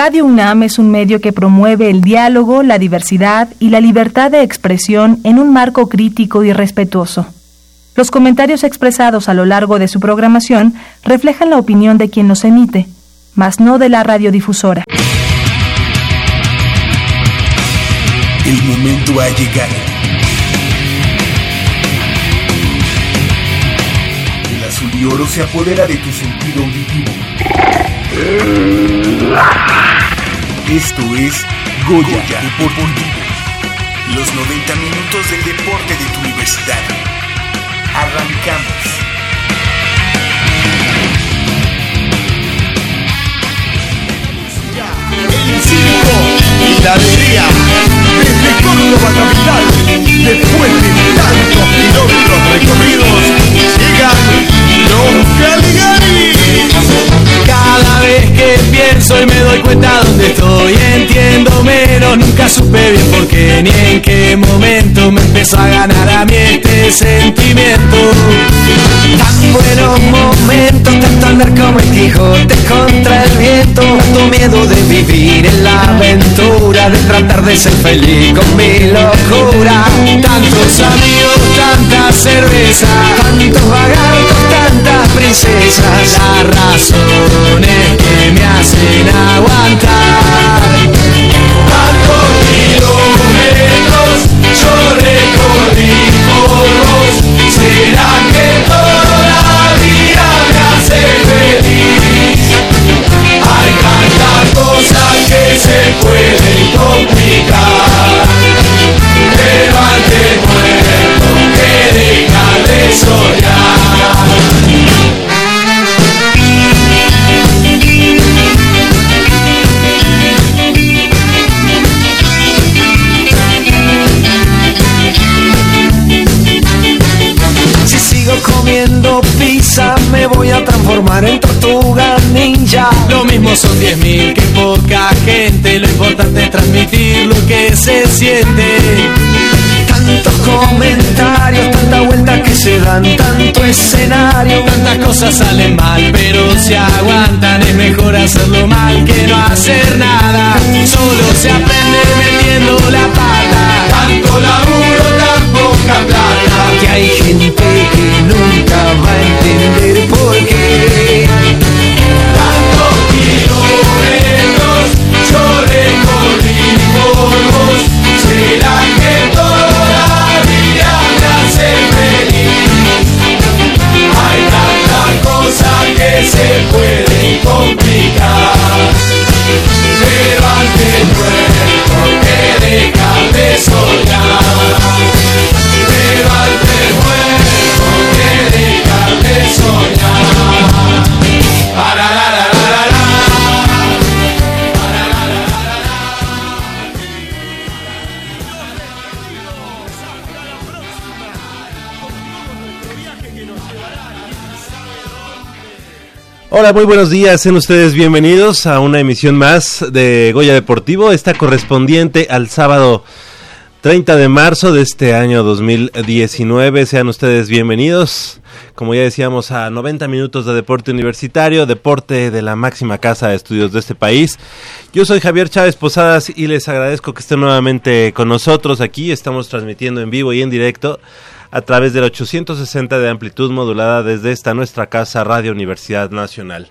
Radio UNAM es un medio que promueve el diálogo, la diversidad y la libertad de expresión en un marco crítico y respetuoso. Los comentarios expresados a lo largo de su programación reflejan la opinión de quien los emite, mas no de la radiodifusora. El momento ha llegado. El azul y oro se apodera de tu sentido auditivo. Esto es Goya, Deportivo. Los 90 minutos del deporte de tu universidad. Arrancamos. El circo y la alegría desde Córdoba capital. Después de tantos kilómetros recorridos, llegan los Caligaris. Cada vez que pienso y me doy cuenta dónde estoy, entiendo menos, nunca supe bien por qué ni en qué momento me empezó a ganar a mí este sentimiento. Tan buenos momentos, tanto andar como el Quijote contra el viento, tanto miedo de vivir en la aventura, de tratar de ser feliz con mi locura. Tantos amigos, tanta cerveza, tantos vagartos, tantas princesas, las razones que me hacen aguantar. Transformar en tortuga ninja. Lo mismo son 10.000 que poca gente. Lo importante es transmitir lo que se siente. Tantos comentarios, tanta vuelta que se dan, tanto escenario. Tantas cosas salen mal pero se aguantan. Es mejor hacerlo mal que no hacer nada. Solo se aprende metiendo la pata. Tanto laburo, tan poca plata. Que hay gente Muy buenos días, sean ustedes bienvenidos a una emisión más de Goya Deportivo, esta correspondiente al sábado 30 de marzo de este año 2019, sean ustedes bienvenidos, como ya decíamos, a 90 minutos de deporte universitario, deporte de la máxima casa de estudios de este país. Yo soy Javier Chávez Posadas y les agradezco que estén nuevamente con nosotros. Aquí, estamos transmitiendo en vivo y en directo a través del 860 de amplitud modulada desde esta nuestra casa Radio Universidad Nacional.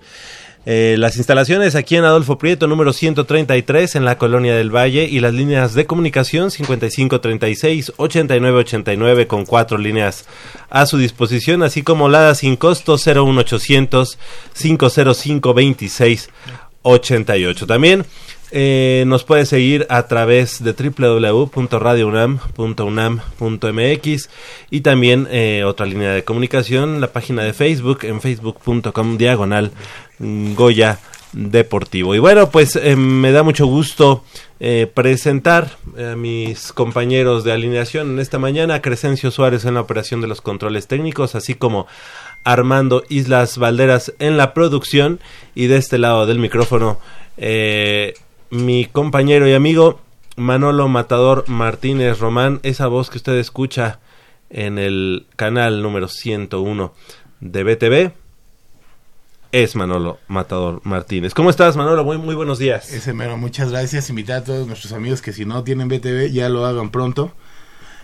Eh, las instalaciones aquí en Adolfo Prieto, número 133, en la Colonia del Valle, y las líneas de comunicación 5536-8989, con cuatro líneas a su disposición, así como la sin costo 01800-505-2688. También eh, nos puede seguir a través de www.radiounam.unam.mx y también eh, otra línea de comunicación, la página de Facebook en facebook.com diagonal Goya Deportivo. Y bueno, pues eh, me da mucho gusto eh, presentar a mis compañeros de alineación en esta mañana, Crescencio Suárez en la operación de los controles técnicos, así como Armando Islas Valderas en la producción y de este lado del micrófono eh, mi compañero y amigo Manolo Matador Martínez Román, esa voz que usted escucha en el canal número 101 de BTV. es Manolo Matador Martínez. ¿Cómo estás, Manolo? Muy, muy buenos días. Ese mero, muchas gracias. Invitar a todos nuestros amigos que si no tienen BTV ya lo hagan pronto.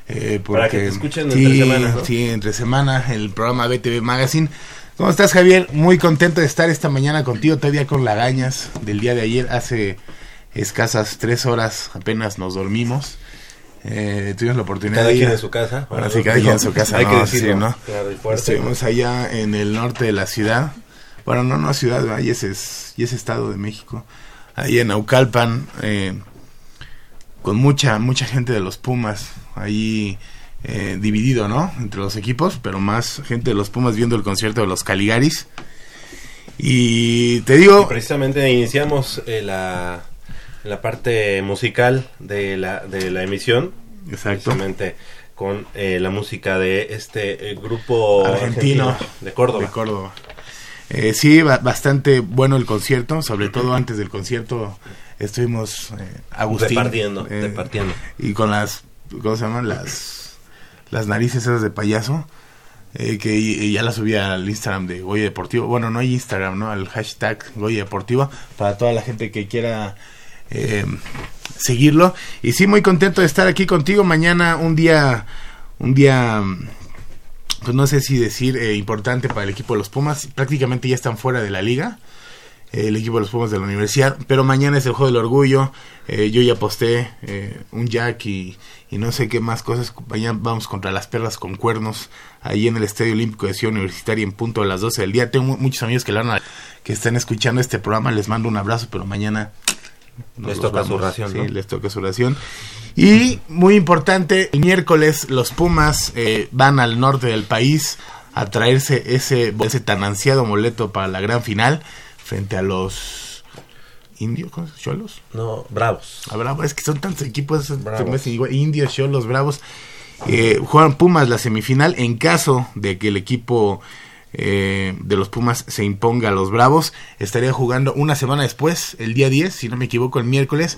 Eh, Para que te escuchen sí, entre semana. Sí, entre semana, el programa BTV Magazine. ¿Cómo estás, Javier? Muy contento de estar esta mañana contigo, todavía con lagañas del día de ayer. Hace escasas tres horas apenas nos dormimos. Eh, tuvimos la oportunidad cada de ir. quien en su casa. Bueno, sí, cada quien en su casa. Hay que no, decirlo. sí, ¿no? Claro, y. Estuvimos allá en el norte de la ciudad. Bueno, no, no ciudad, ahí es, es, y es estado de México. Ahí en Naucalpan, eh, con mucha, mucha gente de los Pumas. Ahí eh, dividido, ¿no? Entre los equipos, pero más gente de los Pumas viendo el concierto de los Caligaris. Y te digo... Y precisamente iniciamos eh, la, la parte musical de la, de la emisión. Exacto. Precisamente con eh, la música de este eh, grupo Argentino. de Córdoba. De Córdoba. Eh, sí, ba- bastante bueno el concierto, sobre todo antes del concierto estuvimos eh, Agustín Departiendo, eh, departiendo. y con las ¿cómo se llaman? las las narices esas de payaso eh, que y- y ya las subí al Instagram de Goya Deportivo. Bueno, no hay Instagram, ¿no? Al hashtag Goya Deportivo para toda la gente que quiera eh, seguirlo. Y sí, muy contento de estar aquí contigo. Mañana un día, un día, pues no sé si decir eh, importante para el equipo de los Pumas. Prácticamente ya están fuera de la liga. eh, el equipo de los Pumas de la universidad, pero mañana es el juego del orgullo. eh, yo ya posté eh, un jack y, y no sé qué más cosas. Mañana vamos contra las perlas con cuernos ahí en el Estadio Olímpico de Ciudad Universitaria en punto a las 12 del día. Tengo mu- muchos amigos que están escuchando este programa. Les mando un abrazo, pero mañana nos Les toca su ración, Sí, ¿no? les toca su ración. Y muy importante, el miércoles los Pumas eh, van al norte del país a traerse ese, ese tan ansiado boleto para la gran final frente a los indios. ¿Cholos? No, bravos. A Bravo, es que son tantos equipos, Bravos. igual, indios, cholos, bravos. Eh, juegan Pumas la semifinal en caso de que el equipo eh, de los Pumas se imponga a los Bravos. Estaría jugando una semana después, el día 10, si no me equivoco, el miércoles,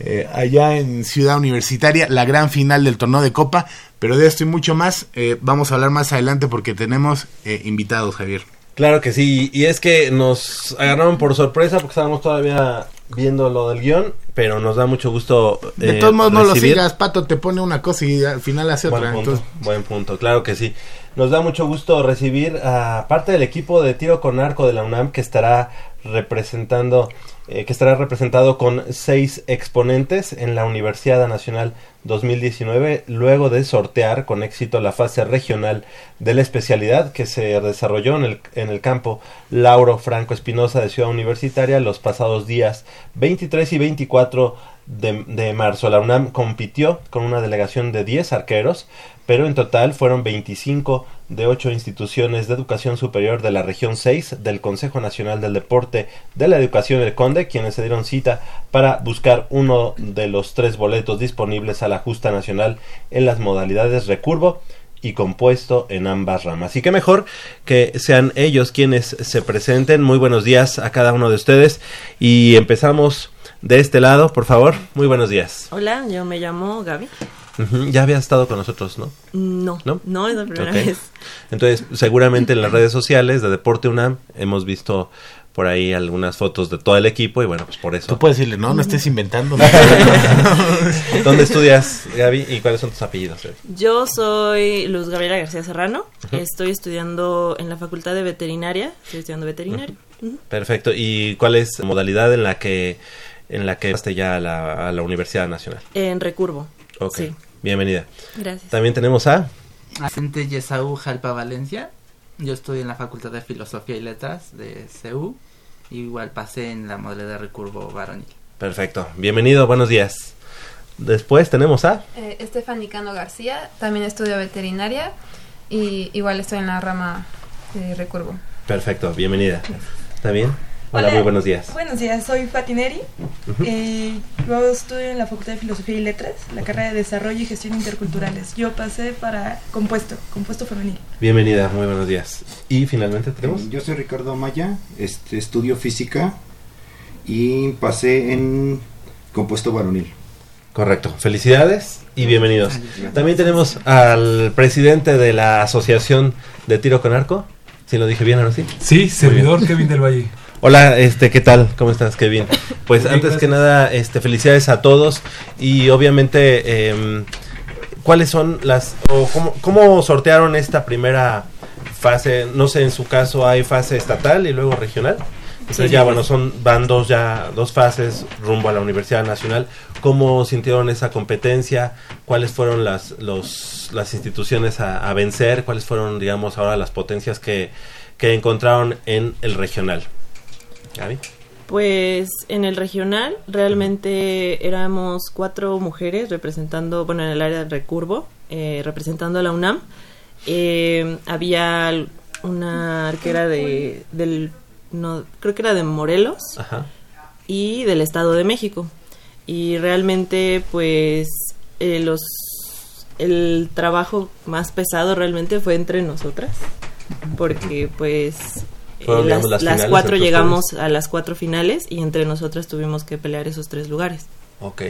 eh, allá en Ciudad Universitaria, la gran final del torneo de Copa. Pero de esto y mucho más, eh, vamos a hablar más adelante porque tenemos eh, invitados, Javier. Claro que sí, y es que nos agarraron por sorpresa porque estábamos todavía viendo lo del guion, pero nos da mucho gusto. De todos modos, no lo sigas, Pato te pone una cosa y al final hace Buen otra. punto, Entonces, buen punto, claro que sí. Nos da mucho gusto recibir a parte del equipo de tiro con arco de la UNAM que estará representando, eh, que estará representado con seis exponentes en la Universidad Nacional 2019, luego de sortear con éxito la fase regional de la especialidad que se desarrolló en el, en el campo Lauro Franco Espinosa de Ciudad Universitaria los pasados días 23 y 24 de, de marzo. La UNAM compitió con una delegación de 10 arqueros, pero en total fueron 25 de 8 instituciones de educación superior de la región 6 del Consejo Nacional del Deporte de la Educación del Conde, quienes se dieron cita para buscar uno de los tres boletos disponibles a la justa nacional en las modalidades recurvo y compuesto en ambas ramas. Y qué mejor que sean ellos quienes se presenten. Muy buenos días a cada uno de ustedes y empezamos de este lado, por favor. Muy buenos días. Hola, yo me llamo Gaby. Ya había estado con nosotros, ¿no? No, ¿No? no, es la primera vez. Entonces, seguramente en las redes sociales de Deporte UNAM hemos visto por ahí algunas fotos de todo el equipo y bueno, pues por Tú eso. puedes decirle, no, no estés inventando. ¿Dónde estudias, Gaby? ¿Y cuáles son tus apellidos? Yo soy Luz Gabriela García Serrano. Estoy estudiando en la Facultad de Veterinaria. Estoy estudiando veterinario. Perfecto. ¿Y cuál es la modalidad en la que en la que pasaste ya a la, a la Universidad Nacional? En Recurvo. Ok. Sí, Bienvenida. gracias. También tenemos a Asente Yesaú Jalpa Valencia. Yo estoy en la Facultad de Filosofía y Letras de CEU. Igual pasé en la modalidad recurvo varonil. Perfecto. Bienvenido, buenos días. Después tenemos a Eh, Stephanie Cano García, también estudio veterinaria y igual estoy en la rama de recurvo. Perfecto, bienvenida. ¿Está bien? Hola, Hola. muy buenos días. Buenos días, soy Fatineri. Eh, yo estudio en la Facultad de Filosofía y Letras, la carrera de Desarrollo y Gestión Interculturales. Yo pasé para compuesto, compuesto femenil. Bienvenida, muy buenos días. Y finalmente tenemos Yo soy Ricardo Amaya, este, estudio física y pasé en compuesto varonil. Correcto. Felicidades y bienvenidos. También tenemos al presidente de la Asociación de Tiro con Arco. ¿Sí lo dije bien ahora sí? Sí, servidor Kevin del Valle. Hola, este, ¿qué tal? ¿Cómo estás, Kevin? Pues Bien, antes que nada, este, felicidades a todos y obviamente, em, ¿cuáles son las, o cómo, cómo sortearon esta primera fase? No sé, en su caso hay fase estatal y luego regional. Entonces Sí. ya, bueno, son, van dos ya, dos fases rumbo a la Universidad Nacional. ¿Cómo sintieron esa competencia? ¿Cuáles fueron las, los, las instituciones a, a vencer? ¿Cuáles fueron, digamos, ahora las potencias que, que encontraron en el regional? Pues en el regional realmente éramos cuatro mujeres representando, bueno, en el área de recurvo, eh, representando a la UNAM. Eh, había una arquera de, del, no, creo que era de Morelos Ajá. y del Estado de México. Y realmente, pues, eh, los, el trabajo más pesado realmente fue entre nosotras, porque pues Fueron, las, digamos, las las finales cuatro llegamos a las cuatro finales y entre nosotras tuvimos que pelear esos tres lugares. Ok,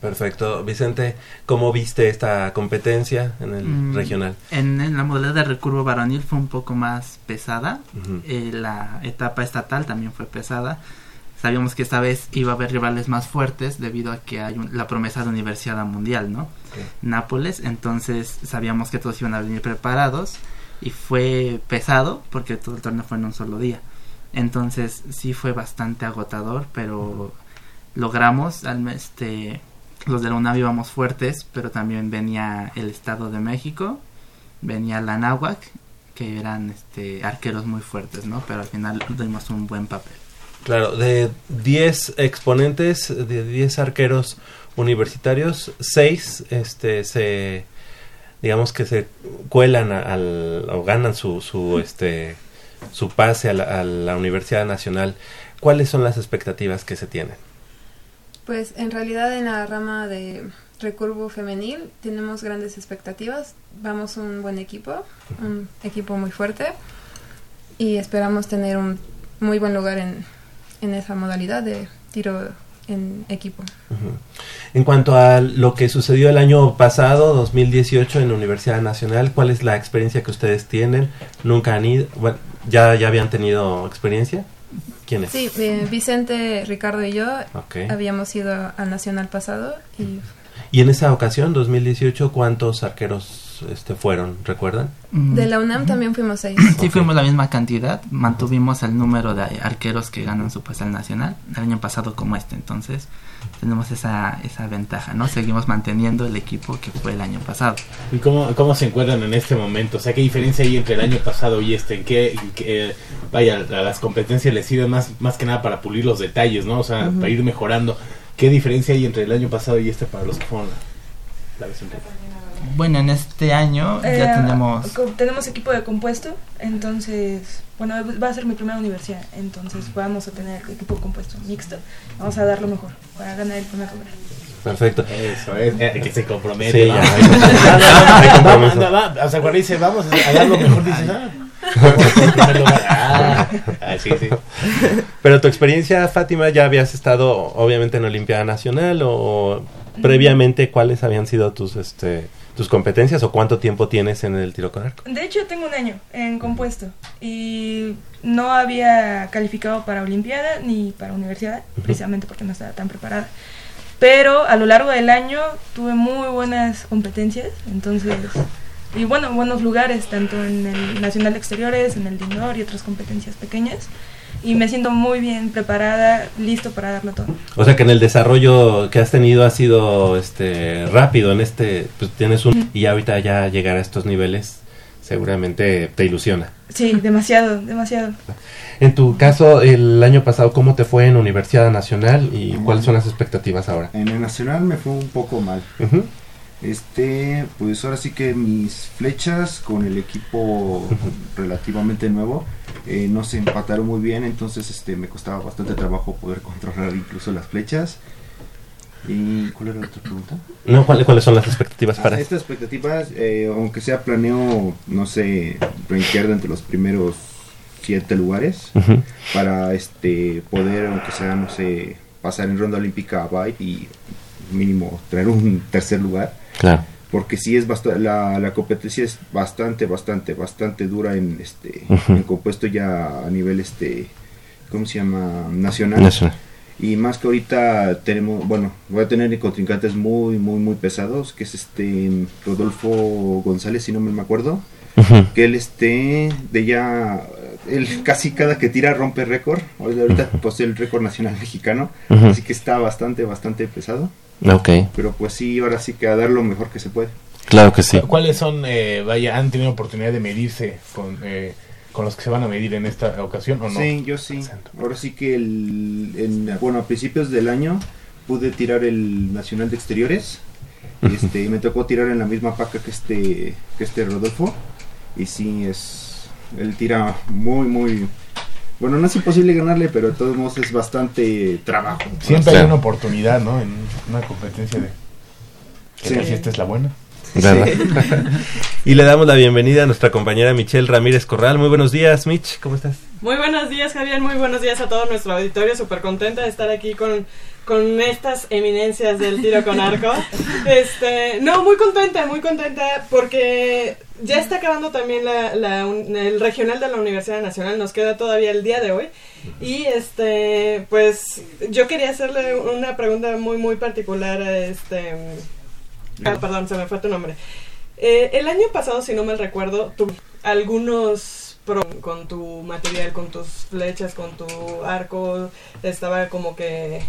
perfecto. Vicente, ¿cómo viste esta competencia en el Mm, regional? En, en la modalidad de recurvo varonil fue un poco más pesada. Eh, la etapa estatal también fue pesada. Sabíamos que esta vez iba a haber rivales más fuertes debido a que hay un- la promesa de Universidad Mundial, ¿no? Nápoles, entonces sabíamos que todos iban a venir preparados y fue pesado porque todo el torneo fue en un solo día. Entonces sí fue bastante agotador, pero logramos, al, este, los de la UNAV íbamos fuertes, pero también venía el Estado de México, venía la Náhuac, que eran este, arqueros muy fuertes, ¿no? Pero al final dimos un buen papel. Claro, de 10 exponentes, de 10 arqueros universitarios, 6 este, se, digamos que se cuelan a- al, o ganan su, su, este, su pase a la, a la Universidad Nacional. ¿Cuáles son las expectativas que se tienen? Pues en realidad en la rama de recurvo femenil tenemos grandes expectativas. Vamos un buen equipo, un equipo muy fuerte y esperamos tener un muy buen lugar en, en esa modalidad de tiro en equipo. En cuanto a lo que sucedió el año pasado, 2018, en la Universidad Nacional, ¿cuál es la experiencia que ustedes tienen? ¿Nunca han ido? Bueno, ¿ya, ya habían tenido experiencia? ¿Quiénes? Sí, eh, Vicente, Ricardo y yo Ok. habíamos ido al Nacional pasado y Y en esa ocasión, 2018, ¿cuántos arqueros este, fueron? ¿Recuerdan? Mm, de la UNAM también fuimos seis. Sí, fuimos la misma cantidad, mantuvimos el número de arqueros que ganan su pase al nacional, el año pasado como este, entonces tenemos esa, esa ventaja, ¿no? Seguimos manteniendo el equipo que fue el año pasado. ¿Y cómo, cómo se encuentran en este momento? O sea, ¿qué diferencia hay entre el año pasado y este? ¿En qué, en qué, vaya, a las competencias les sirve más, más que nada para pulir los detalles, ¿no? O sea, para ir mejorando. ¿Qué diferencia hay entre el año pasado y este para los que fueron la vez anterior? Bueno, en este año Eh, ya tenemos... co- tenemos equipo de compuesto, entonces, bueno, va a ser mi primera universidad, entonces vamos a tener equipo compuesto mixto. Vamos a dar lo mejor para ganar el primer lugar. Perfecto. Eso es, eh, que se compromete. Sí, ¿no? ya. Hay compromiso. Anda, va, O sea, cuando dice vamos a dar lo mejor, ah, primer lugar. Ah, ah, sí, sí. Pero tu experiencia, Fátima, ya habías estado obviamente en Olimpiada Nacional o previamente cuáles habían sido tus este tus competencias o cuánto tiempo tienes en el tiro con arco. De hecho, tengo un año en compuesto y no había calificado para Olimpiada ni para universidad, precisamente porque no estaba tan preparada. Pero a lo largo del año tuve muy buenas competencias, entonces, y bueno, buenos lugares, tanto en el Nacional de Exteriores, en el de Indoor y otras competencias pequeñas. Y me siento muy bien preparada, listo para darlo todo. O sea que en el desarrollo que has tenido ha sido este rápido en este pues tienes un y ahorita ya llegar a estos niveles seguramente te ilusiona. Sí, demasiado, demasiado. En tu caso, el año pasado, ¿cómo te fue en Universidad Nacional y cuáles son las expectativas ahora? En el nacional me fue un poco mal. Este, pues ahora sí que mis flechas con el equipo relativamente nuevo eh, no se empataron muy bien, entonces este me costaba bastante trabajo poder controlar incluso las flechas. ¿Y cuál era la otra pregunta? No, ¿cuáles, cuáles son las expectativas para Ah, estas expectativas, eh, aunque sea planeo, no sé, rankear entre los primeros siete lugares para este poder, aunque sea, no sé, pasar en ronda olímpica a Byte y mínimo traer un tercer lugar. Claro. Porque sí es bastante, la, la competencia es bastante, bastante, bastante dura en este, en compuesto ya a nivel este, ¿cómo se llama? Nacional. Nacional. Y más que ahorita tenemos, bueno, voy a tener contrincantes muy, muy, muy pesados, que es este Rodolfo González, si no me acuerdo, que él esté de ya, él casi cada que tira rompe récord, ahorita posee el récord nacional mexicano, así que está bastante, bastante pesado, Ok, pero pues sí, ahora sí que a dar lo mejor que se puede. claro que sí. ¿Cuáles son, eh, vaya, han tenido oportunidad de medirse con, eh, con los que se van a medir en esta ocasión o no? Sí, yo sí. Ahora sí que el, en- bueno, a principios del año pude tirar el Nacional de Exteriores. y este, y me tocó tirar en la misma paca que este, que este Rodolfo. Y sí, es. Él tira muy, muy. Bueno, no es imposible ganarle, pero de todos modos es bastante trabajo. Siempre hay una oportunidad, ¿no? En una competencia de... ¿Qué Sí. tal si esta es la buena? ¿Verdad? y le damos la bienvenida a nuestra compañera Michelle Ramírez Corral. Muy buenos días, Mitch, ¿cómo estás? Muy buenos días, Javier. Muy buenos días a todo nuestro auditorio. Súper contenta de estar aquí con, con estas eminencias del tiro con arco. Este, no, muy contenta, muy contenta porque ya está acabando también la, la un- el regional de la Universidad Nacional. Nos queda todavía el día de hoy. Y este, pues yo quería hacerle una pregunta muy, muy particular a este. Ah, perdón, se me fue tu nombre. Eh, el año pasado, si no mal recuerdo, tu algunos pro con tu material, con tus flechas, con tu arco, estaba como que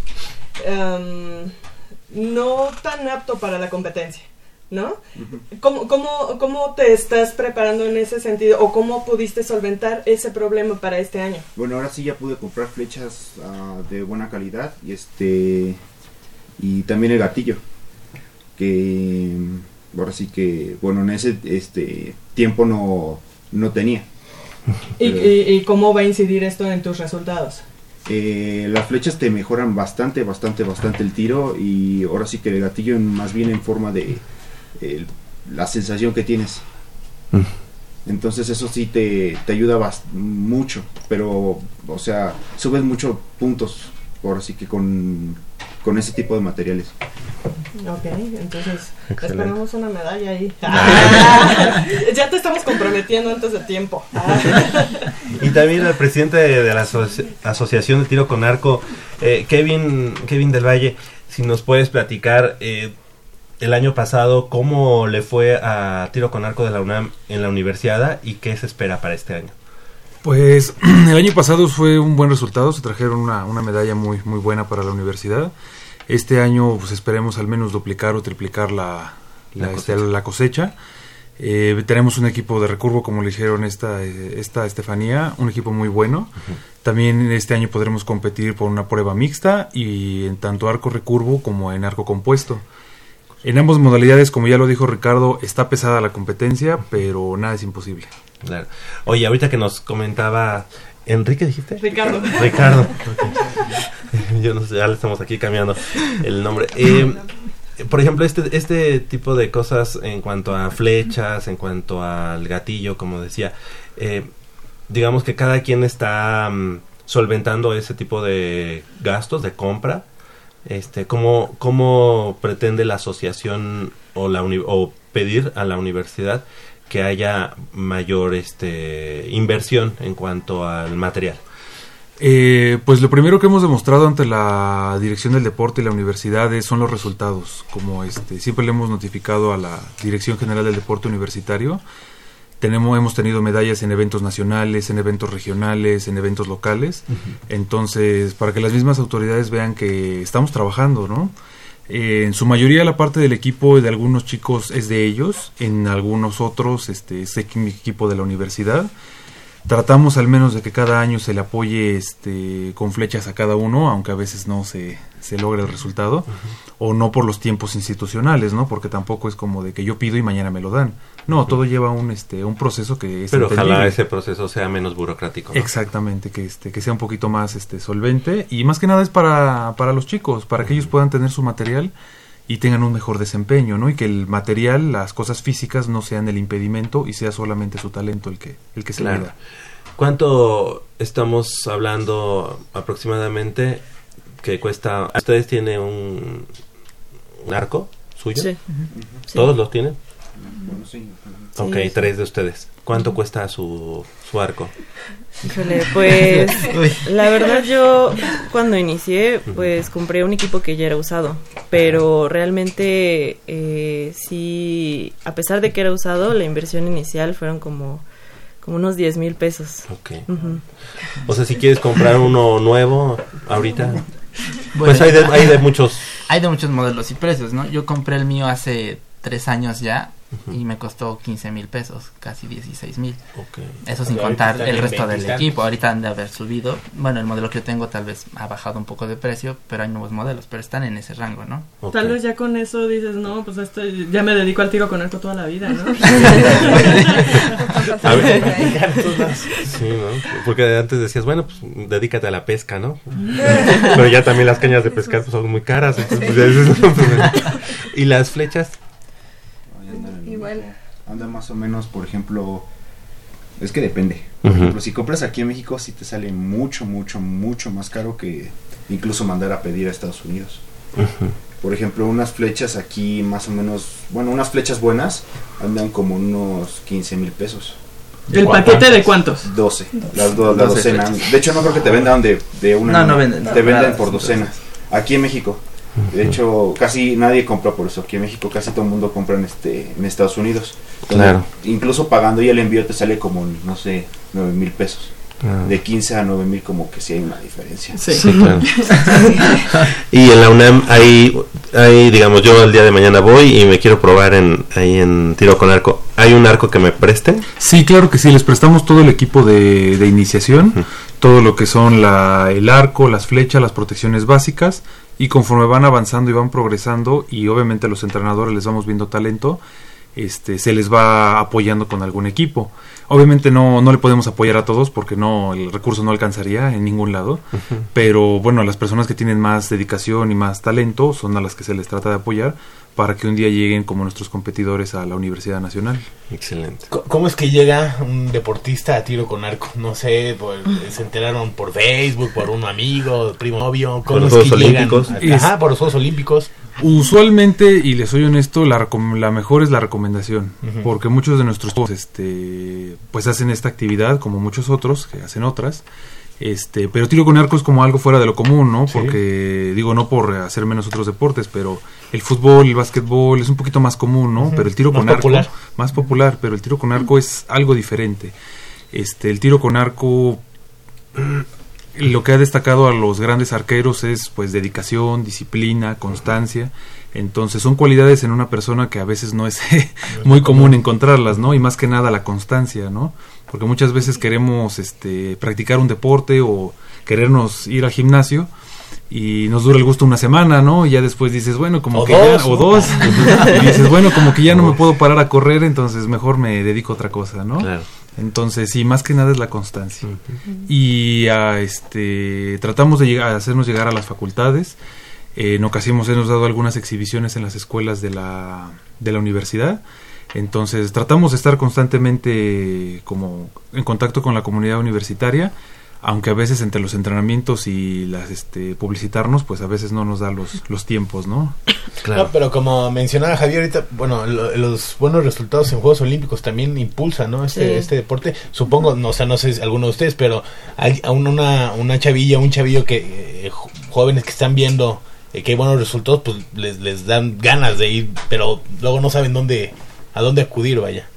em, no tan apto para la competencia, ¿no? ¿Cómo, cómo, ¿Cómo te estás preparando en ese sentido o cómo pudiste solventar ese problema para este año? Bueno, ahora sí ya pude comprar flechas ah, de buena calidad y este y también el gatillo que ahora sí que bueno en ese este tiempo no no tenía. ¿Y, Pero, y- y cómo va a incidir esto en tus resultados? eh, las flechas te mejoran bastante, bastante, bastante el tiro y ahora sí que el gatillo más bien en forma de el- la sensación que tienes. Entonces eso sí te, te ayuda bast- mucho, pero o sea, subes muchos puntos ahora sí que con, con ese tipo de materiales. Ok, entonces Excelente. esperamos una medalla ahí. Ah, ya te estamos comprometiendo antes de tiempo. Ah. Y también al presidente de, de la asoci- Asociación de Tiro con Arco, eh, Kevin, Kevin del Valle, si nos puedes platicar eh, el año pasado cómo le fue a Tiro con Arco de la UNAM en la universidad y qué se espera para este año. Pues el año pasado fue un buen resultado, se trajeron una, una medalla muy, muy buena para la universidad. Este año pues esperemos al menos duplicar o triplicar la, la, La este, cosecha. la cosecha. Eh, tenemos un equipo de recurvo, como le dijeron esta, esta Estefanía, un equipo muy bueno. También este año podremos competir por una prueba mixta y en tanto arco recurvo como en arco compuesto. En ambas modalidades, como ya lo dijo Ricardo, está pesada la competencia, pero nada es imposible. Claro. Oye, ahorita que nos comentaba Enrique, dijiste? Ricardo. Ricardo. Yo no sé, ya le estamos aquí cambiando el nombre. Eh, por ejemplo, este, este tipo de cosas en cuanto a flechas, en cuanto al gatillo, como decía, eh, digamos que cada quien está mm, solventando ese tipo de gastos de compra. Este, ¿cómo, ¿Cómo pretende la asociación o, la o pedir a la universidad que haya mayor este, inversión en cuanto al material? Eh, pues lo primero que hemos demostrado ante la dirección del deporte y la universidad es- son los resultados. Como este, siempre le hemos notificado a la Dirección General del Deporte Universitario. Tenemos, hemos tenido medallas en eventos nacionales, en eventos regionales, en eventos locales. Entonces, para que las mismas autoridades vean que estamos trabajando, ¿no? Eh, en su mayoría la parte del equipo de algunos chicos es de ellos, en algunos otros este, es equi- equipo de la universidad. Tratamos al menos de que cada año se le apoye este, con flechas a cada uno, aunque a veces no se, se logra el resultado, o no por los tiempos institucionales, ¿no? Porque tampoco es como de que yo pido y mañana me lo dan. No, todo lleva un, este, un proceso que es Pero ojalá ese proceso sea menos burocrático. ¿no? Exactamente, que este, que sea un poquito más este solvente y más que nada es para, para los chicos, para que ellos puedan tener su material y tengan un mejor desempeño, ¿no? Y que el material, las cosas físicas no sean el impedimento y sea solamente su talento el que, el que se Claro. mida. ¿Cuánto estamos hablando aproximadamente que cuesta? ¿Ustedes tienen un, un arco? suyo? Sí. Sí. ¿Todos los tienen? Bueno, sí. Ok, Sí, sí. tres de ustedes. ¿Cuánto cuesta su, su arco? Híjole, pues la verdad yo cuando inicié pues compré un equipo que ya era usado, pero realmente eh, sí, a pesar de que era usado, la inversión inicial fueron como, como unos 10 mil pesos. Ok. O sea, si quieres comprar uno nuevo ahorita, Bueno, pues hay de, hay de muchos. Hay de muchos modelos y precios, ¿no? Yo compré el mío hace tres años ya y me costó 15 mil pesos, casi 16 mil. Eso sin contar el resto del equipo. Ahorita han de haber subido. Bueno, el modelo que yo tengo tal vez ha bajado un poco de precio, pero hay nuevos modelos, pero están en ese rango, ¿no? Tal vez ya con eso dices, no, pues esto ya me dedico al tiro con arco toda la vida, ¿no? A ver. Sí, ¿no? Porque antes decías, bueno, pues dedícate a la pesca, ¿no? Pero ya también las cañas de pescar pues, son muy caras. entonces, pues, ya dices, no, pues, ¿Y las flechas? Ahí andan en el Igual. Anda más o menos, por ejemplo, es que depende. Por ejemplo, si compras aquí en México, sí te sale mucho, mucho, mucho más caro que incluso mandar a pedir a Estados Unidos. Por ejemplo, unas flechas aquí más o menos, bueno, unas flechas buenas andan como unos 15 mil pesos. ¿El paquete de cuántos? 12, las do- la 12 docena. flechas. De hecho, no creo que te vendan de, de una. No, no venden. Te venden Separadas, por docena. Aquí en México. De hecho, casi nadie compra por eso. Aquí en México casi todo el mundo compra en, este, en Estados Unidos. Claro. Incluso pagando y el envío te sale como, no sé, 9 mil pesos. Ah. De 15 a 9 mil como que sí hay una diferencia. Sí. Sí, claro. Y en la UNAM hay, hay, digamos, yo el día de mañana voy y me quiero probar en, ahí en tiro con arco. ¿Hay un arco que me presten? Sí, claro que sí, les prestamos todo el equipo de, de iniciación, todo lo que son la, el arco, las flechas, las protecciones básicas, y conforme van avanzando y van progresando, y obviamente los entrenadores les vamos viendo talento, este, se les va apoyando con algún equipo. Obviamente no, no le podemos apoyar a todos porque no, el recurso no alcanzaría en ningún lado, pero bueno, las personas que tienen más dedicación y más talento son a las que se les trata de apoyar para que un día lleguen como nuestros competidores a la Universidad Nacional. Excelente. ¿Cómo es que llega un deportista a tiro con arco? No sé, por- se enteraron por Facebook, por un amigo, primo novio. Por ¿Cómo los es que llegan? Olímpicos. Ajá, por los Juegos Olímpicos. Usualmente, y les soy honesto, la, la mejor es la recomendación, porque muchos de nuestros este, pues hacen esta actividad, como muchos otros que hacen otras, este, pero tiro con arco es como algo fuera de lo común, ¿no? Sí. Porque digo no por hacer menos otros deportes, pero el fútbol, el básquetbol es un poquito más común, ¿no? Pero el tiro Más con arco popular. más popular, pero el tiro con arco es algo diferente. Este, el tiro con arco lo que ha destacado a los grandes arqueros es pues dedicación, disciplina, constancia. Entonces son cualidades en una persona que a veces no es muy común encontrarlas, ¿no? Y más que nada la constancia, ¿no? Porque muchas veces queremos este practicar un deporte o querernos ir al gimnasio y nos dura el gusto una semana, ¿no? Y ya después dices, bueno, como O que dos, ya o dos y dices, bueno, como que ya no me puedo parar a correr, entonces mejor me dedico a otra cosa, ¿no? Claro. Entonces, sí, más que nada es la constancia. Y a, este, tratamos de llegar, hacernos llegar a las facultades. Eh, en ocasiones hemos dado algunas exhibiciones en las escuelas de la, de la universidad. Entonces, tratamos de estar constantemente como en contacto con la comunidad universitaria, aunque a veces entre los entrenamientos y las este, publicitarnos, pues a veces no nos da los, los tiempos, ¿no? No, pero como mencionaba Javier ahorita, bueno, lo- los buenos resultados en Juegos Olímpicos también impulsan, ¿no? Este, Sí. este deporte. Supongo, no, o sea, no sé si alguno de ustedes, pero hay a un- una, una chavilla, un chavillo que, eh, jóvenes que están viendo eh, que hay buenos resultados, pues les, les dan ganas de ir, pero luego no saben dónde, a dónde acudir, vaya.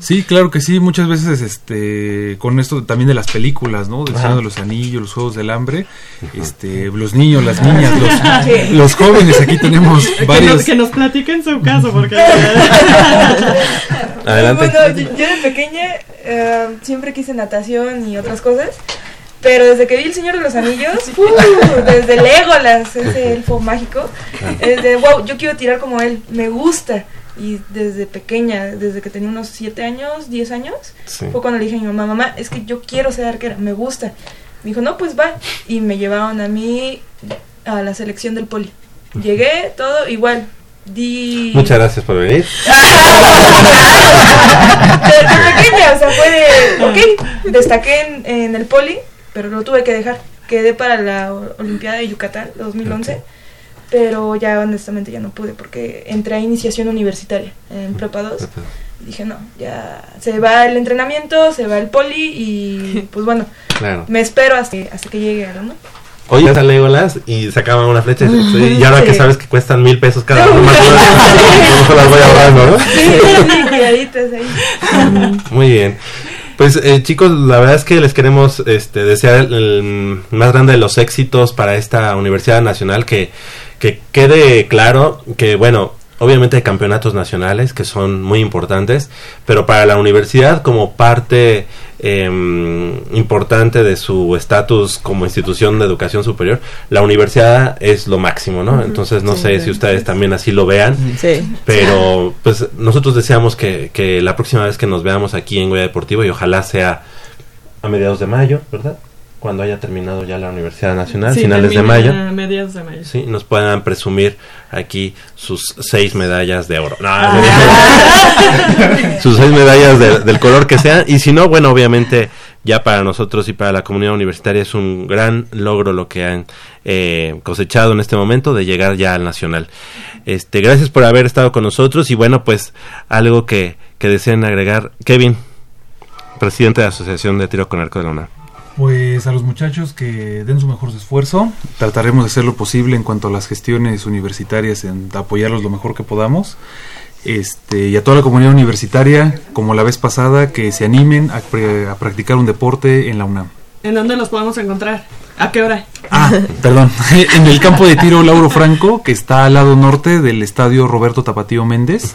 Sí, claro que sí, muchas veces este con esto también de las películas, ¿no? Del. Señor de los Anillos, los Juegos del Hambre, este los niños, las niñas, Sí. los, los jóvenes, aquí tenemos Que nos, varios que nos platiquen su caso, porque... Adelante. Bueno, yo, yo de pequeña eh, siempre quise natación y otras cosas. Pero desde que vi El Señor de los Anillos, ¡uh! desde Legolas, ese elfo mágico, es de wow, yo quiero tirar como él, me gusta. Y desde pequeña, desde que tenía unos 7 años, 10 años, Sí. fue cuando le dije a mi mamá, mamá, es que yo quiero ser arquera, me gusta. Me dijo, no, pues va. Y me llevaron a mí a la selección del poli. Llegué, todo igual. Di... Muchas gracias por venir. Desde pequeña, o sea, fue de, ok, destaqué en, en el poli, pero lo tuve que dejar. Quedé para la Olimpiada de Yucatán 2011, pero ya honestamente ya no pude porque entré a iniciación universitaria en prepa 2. Y dije, no, ya se va el entrenamiento, se va el poli y pues bueno, Claro. me espero hasta, hasta que llegue algo, ¿no? Oye, a Legolas y sacaban una flecha y, ahora que sabes que cuestan mil pesos cada una, más o menos, las voy ahorrando, ¿no? Sí, ahí. Muy bien. Pues eh, chicos, la verdad es que les queremos este, desear el, el más grande de los éxitos para esta Universidad Nacional, que, que quede claro que, bueno, obviamente hay campeonatos nacionales que son muy importantes, pero para la universidad como parte em, importante de su estatus como institución de educación superior, la universidad es lo máximo, ¿no? Entonces no Sí, sé sí. si ustedes también así lo vean, Sí. pero pues nosotros deseamos que, que la próxima vez que nos veamos aquí en Goya Deportivo y ojalá sea a mediados de mayo, ¿verdad? Cuando haya terminado ya la Universidad Nacional, Sí, finales de mayo. mediados de mayo. Sí, nos puedan presumir aquí sus seis medallas de oro. No, sus seis medallas de- del color que sea. Y si no, bueno, obviamente ya para nosotros y para la comunidad universitaria es un gran logro lo que han eh, cosechado en este momento de llegar ya al nacional. Este, gracias por haber estado con nosotros y bueno, pues algo que, que deseen agregar. Kevin, presidente de la Asociación de Tiro con Arco de la UNAM. Pues a los muchachos que den su mejor esfuerzo, trataremos de hacer lo posible en cuanto a las gestiones universitarias, en apoyarlos lo mejor que podamos. Este, y a toda la comunidad universitaria, como la vez pasada, que se animen a, pre- a practicar un deporte en la UNAM. ¿En dónde los podemos encontrar? ¿A qué hora? Ah, perdón, en el campo de tiro Lauro Franco, que está al lado norte del estadio Roberto Tapatío Méndez.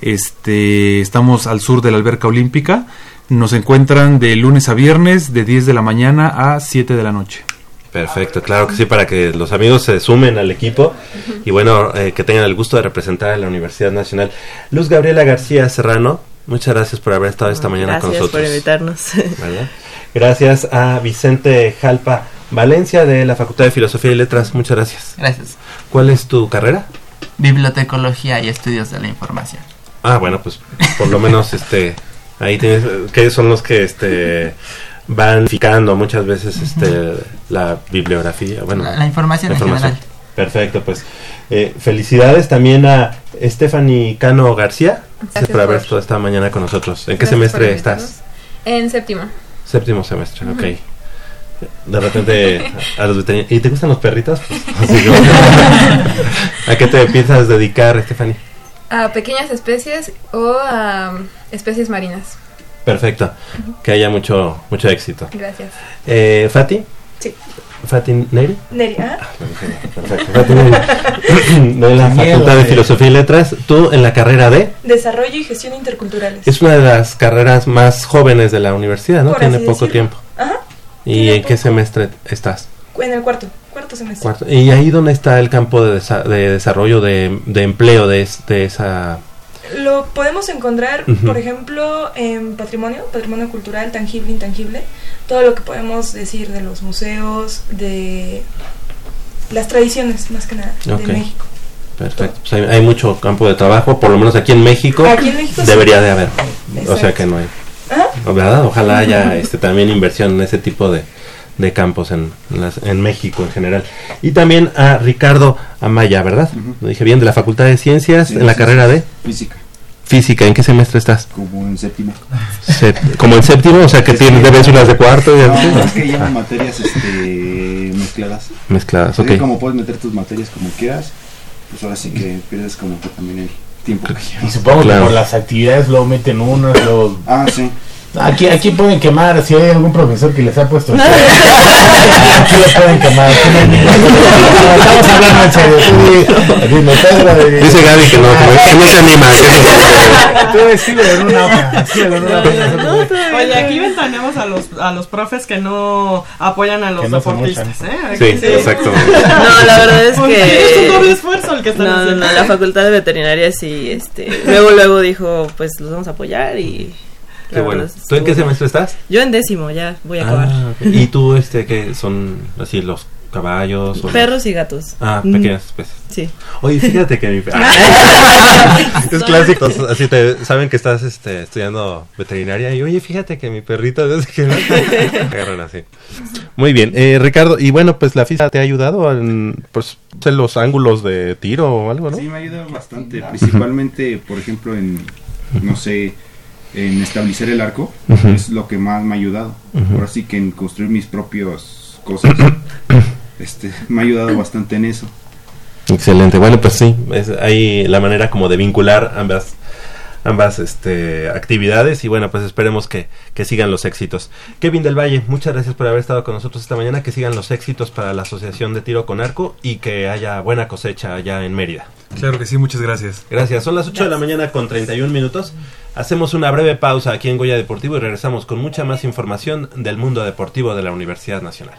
Este, estamos al sur de la alberca olímpica. Nos encuentran de lunes a viernes de 10 de la mañana a 7 de la noche. Perfecto, claro que sí, para que los amigos se sumen al equipo y bueno, eh, que tengan el gusto de representar a la Universidad Nacional. Luz Gabriela García Serrano, muchas gracias por haber estado esta mañana con Gracias por nosotros. invitarnos. ¿verdad? Gracias a Vicente Jalpa Valencia de la Facultad de Filosofía y Letras, muchas gracias. Gracias. ¿Cuál es tu carrera? Bibliotecología y estudios de la información. Ah, bueno, pues por lo menos este ahí tienes que son los que este van ficando muchas veces este la bibliografía, bueno, La- la información en general. Perfecto, pues eh, felicidades también a Stephanie Cano García gracias por haber estado esta mañana con nosotros. ¿En qué Gracias semestre estás? En séptimo. Séptimo semestre, Ujú. ok. De repente a los veterinarios. ¿Y te gustan los perritos? Pues, así ¿A qué te piensas dedicar, Stephanie? A pequeñas especies o a um, especies marinas. Perfecto. Que haya mucho mucho éxito. Gracias. Eh, Fati. Sí. Fati Neri. Neri, ¿ah? Perfecto. Fati Neri. De la Miedo, Facultad de eh. Filosofía y Letras. Tú en la carrera de. Desarrollo y gestión interculturales. Es una de las carreras más jóvenes de la universidad, ¿no? Por Tiene así poco decirlo. tiempo. Ajá, ¿Y en qué semestre estás? En el cuarto, cuarto semestre. Cuarto. ¿Y ahí dónde está el campo de, desa- de desarrollo de, de empleo de, es- de esa... Lo podemos encontrar, por ejemplo, en patrimonio, patrimonio cultural, tangible, intangible, todo lo que podemos decir de los museos, de las tradiciones, más que nada, Ok. de México. Perfecto. Pues hay, hay mucho campo de trabajo, por lo menos aquí en México. Aquí en México sí. Debería de haber. O sea que no hay. ¿Verdad? Ojalá haya este, también inversión en ese tipo de, de campos en, las- en México en general. Y también a Ricardo Amaya, ¿verdad? Lo dije bien, de la Facultad de Ciencias, Sí, en la sí, carrera sí. de Física, Física. ¿En qué semestre estás? como en séptimo. Se- como en séptimo, o sea que Es tienes que- debes unas de cuarto y No, así. es que Ah, llevan materias este, mezcladas. Mezcladas, ok. como puedes meter tus materias como quieras, pues ahora sí que pierdes como que también el tiempo que. Y supongo Claro. que por las actividades luego meten unos, luego... Ah, sí. Aquí, aquí pueden quemar, si hay algún profesor que les ha puesto... aquí lo pueden quemar. no. Estamos hablando en serio. Dice Gaby que no, que no, no se anima. no- escríbelo en una hoja. Oye, aquí ventaneamos a los, a los profes que no apoyan a los no deportistas. ¿eh? Sí, exacto. No, la verdad es que... es un doble esfuerzo el que están no, no, haciendo. no, la facultad de veterinaria sí, este, luego, luego dijo, pues los vamos a apoyar y... Qué la bueno. ¿Tú en qué semestre estás? Yo en décimo, ya voy a acabar. Ah, ok. ¿Y tú, este, qué son así los caballos. o- Perros y gatos. Ah, pequeñas especies. Sí. Oye, fíjate que mi perro. es clásico. Así te saben que estás este, estudiando veterinaria y oye, fíjate que mi perrito. qué, ¿no? Agarran así. Muy bien, eh, Ricardo. Y bueno, pues la FISA te ha ayudado en, pues, en los ángulos de tiro o algo, ¿no? Sí, me ha ayudado bastante, principalmente, por ejemplo, en, no sé, en establecer el arco, es lo que más me ha ayudado. Ahora sí que en construir mis propias cosas, este, me ha ayudado bastante en eso. Excelente. Bueno, pues sí, es ahí la manera como de vincular ambas ambas este, actividades y bueno, pues esperemos que, que sigan los éxitos. Kevin del Valle, muchas gracias por haber estado con nosotros esta mañana, que sigan los éxitos para la Asociación de Tiro con Arco y que haya buena cosecha allá en Mérida. Claro que sí, muchas gracias. Gracias, son las 8 de la mañana con 31 minutos. Hacemos una breve pausa aquí en Goya Deportivo y regresamos con mucha más información del mundo deportivo de la Universidad Nacional.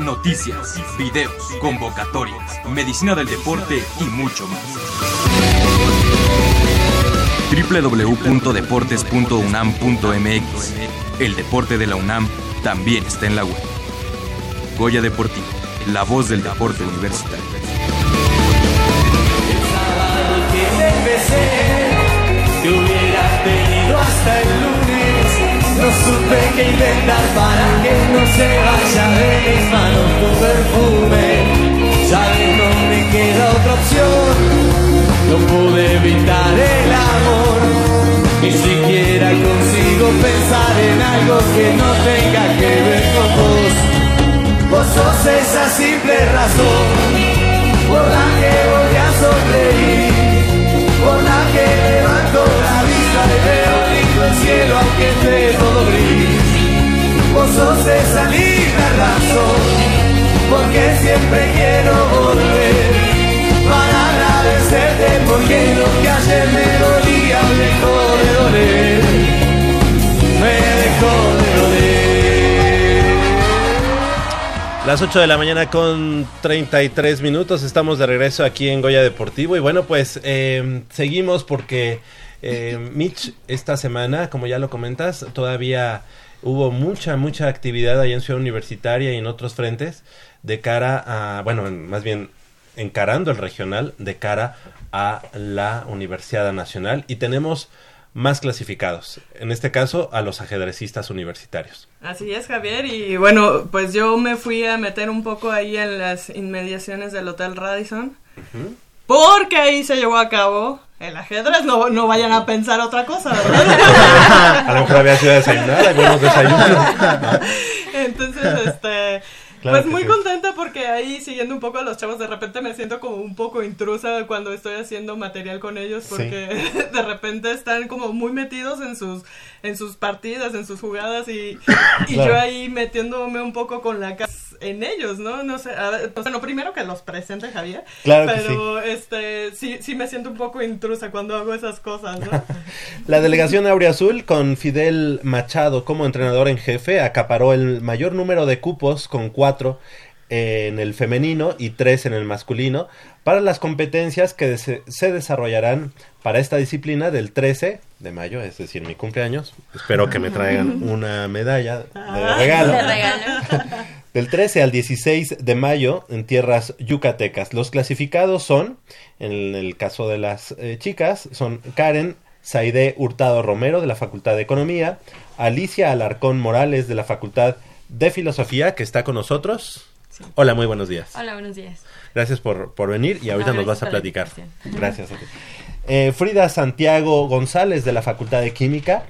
Noticias, videos, convocatorias, medicina del deporte y mucho más. www.deportes.unam.mx El deporte de la UNAM también está en la web. Goya Deportivo, la voz del deporte universitario. hubieras venido hasta el lunes. No supe qué inventar para que no se vaya de mis manos tu perfume. Sabes, no me queda otra opción. No pude evitar el amor. Ni siquiera consigo pensar en algo que no tenga que ver con vos. Vos sos esa simple razón por la que voy a sonreír, por la que el cielo aunque esté todo gris. Vos sos esa linda razón, porque siempre quiero volver para agradecerte porque lo que ayer me dolía me dejó de doler, me dejó de doler. Las 8 de la mañana con 33 minutos, estamos de regreso aquí en Goya Deportivo y bueno, pues eh, seguimos porque eh, Mitch esta semana, como ya lo comentas, todavía hubo mucha, mucha actividad ahí en Ciudad Universitaria y en otros frentes de cara a, bueno, en- más bien encarando el regional de cara a la Universidad Nacional y tenemos más clasificados, en este caso a los ajedrecistas universitarios. Así es, Javier. Y bueno, pues yo me fui a meter un poco ahí en las inmediaciones del Hotel Radisson. Porque ahí se llevó a cabo el ajedrez. No, no vayan a pensar otra cosa, ¿verdad? A lo mejor había sido desayunar, hay buenos desayunos. Entonces, este. Claro pues muy sí. contenta porque ahí siguiendo un poco a los chavos, de repente me siento como un poco intrusa cuando estoy haciendo material con ellos porque de repente están como muy metidos en sus en sus partidas, en sus jugadas y, y Claro. yo ahí metiéndome un poco con la casa en ellos, ¿no? No sé, a ver, pues, bueno, primero que los presente Javier, Claro que pero este sí sí me siento un poco intrusa cuando hago esas cosas, ¿no? La delegación Aurea Azul con Fidel Machado como entrenador en jefe acaparó el mayor número de cupos con cuatro en el femenino y tres en el masculino para las competencias que se, se desarrollarán para esta disciplina del 13 de mayo, es decir, mi cumpleaños. Espero que me traigan una medalla de regalo. De regalo. Del 13 al 16 de mayo en tierras yucatecas. Los clasificados son, en el caso de las eh, chicas, son Karen Saide Hurtado Romero de la Facultad de Economía, Alicia Alarcón Morales de la Facultad de Filosofía, que está con nosotros. Hola, muy buenos días. Hola, buenos días. Gracias por, por venir y ahorita No, nos vas a platicar. Gracias. a ti. Eh, Frida Santiago González de la Facultad de Química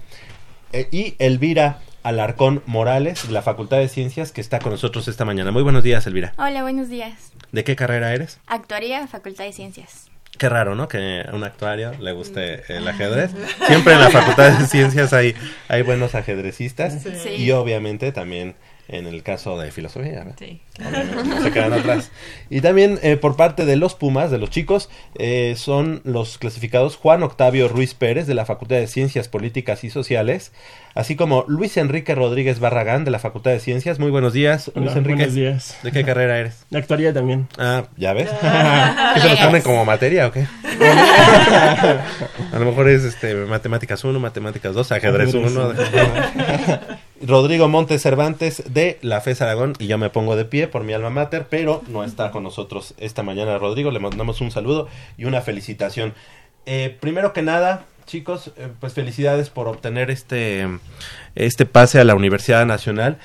eh, y Elvira Alarcón Morales de la Facultad de Ciencias que está con nosotros esta mañana. Muy buenos días, Elvira. Hola, buenos días. ¿De qué carrera eres? Actuaría, Facultad de Ciencias. Qué raro, ¿no? Que a un actuario le guste el ajedrez. Siempre en la Facultad de Ciencias hay, hay buenos ajedrecistas. Sí. Y obviamente también en el caso de filosofía. ¿no? Sí. Obviamente, no se quedan atrás. Y también eh, por parte de los Pumas, de los chicos, eh, son los clasificados Juan Octavio Ruiz Pérez de la Facultad de Ciencias Políticas y Sociales, así como Luis Enrique Rodríguez Barragán de la Facultad de Ciencias. Muy buenos días, Hola, Luis Enrique. buenos días. ¿De qué carrera eres? De actuaría también. Ah, ¿ya ves? ¿Que se los ponen como materia o qué? A lo mejor es este matemáticas 1, matemáticas 2, ajedrez 1. Rodrigo Montes Cervantes de la FES Aragón y yo me pongo de pie por mi alma mater, pero no está con nosotros esta mañana Rodrigo, le mandamos un saludo y una felicitación. Eh, primero que nada, chicos, eh, pues felicidades por obtener este, este pase a la Universidad Nacional.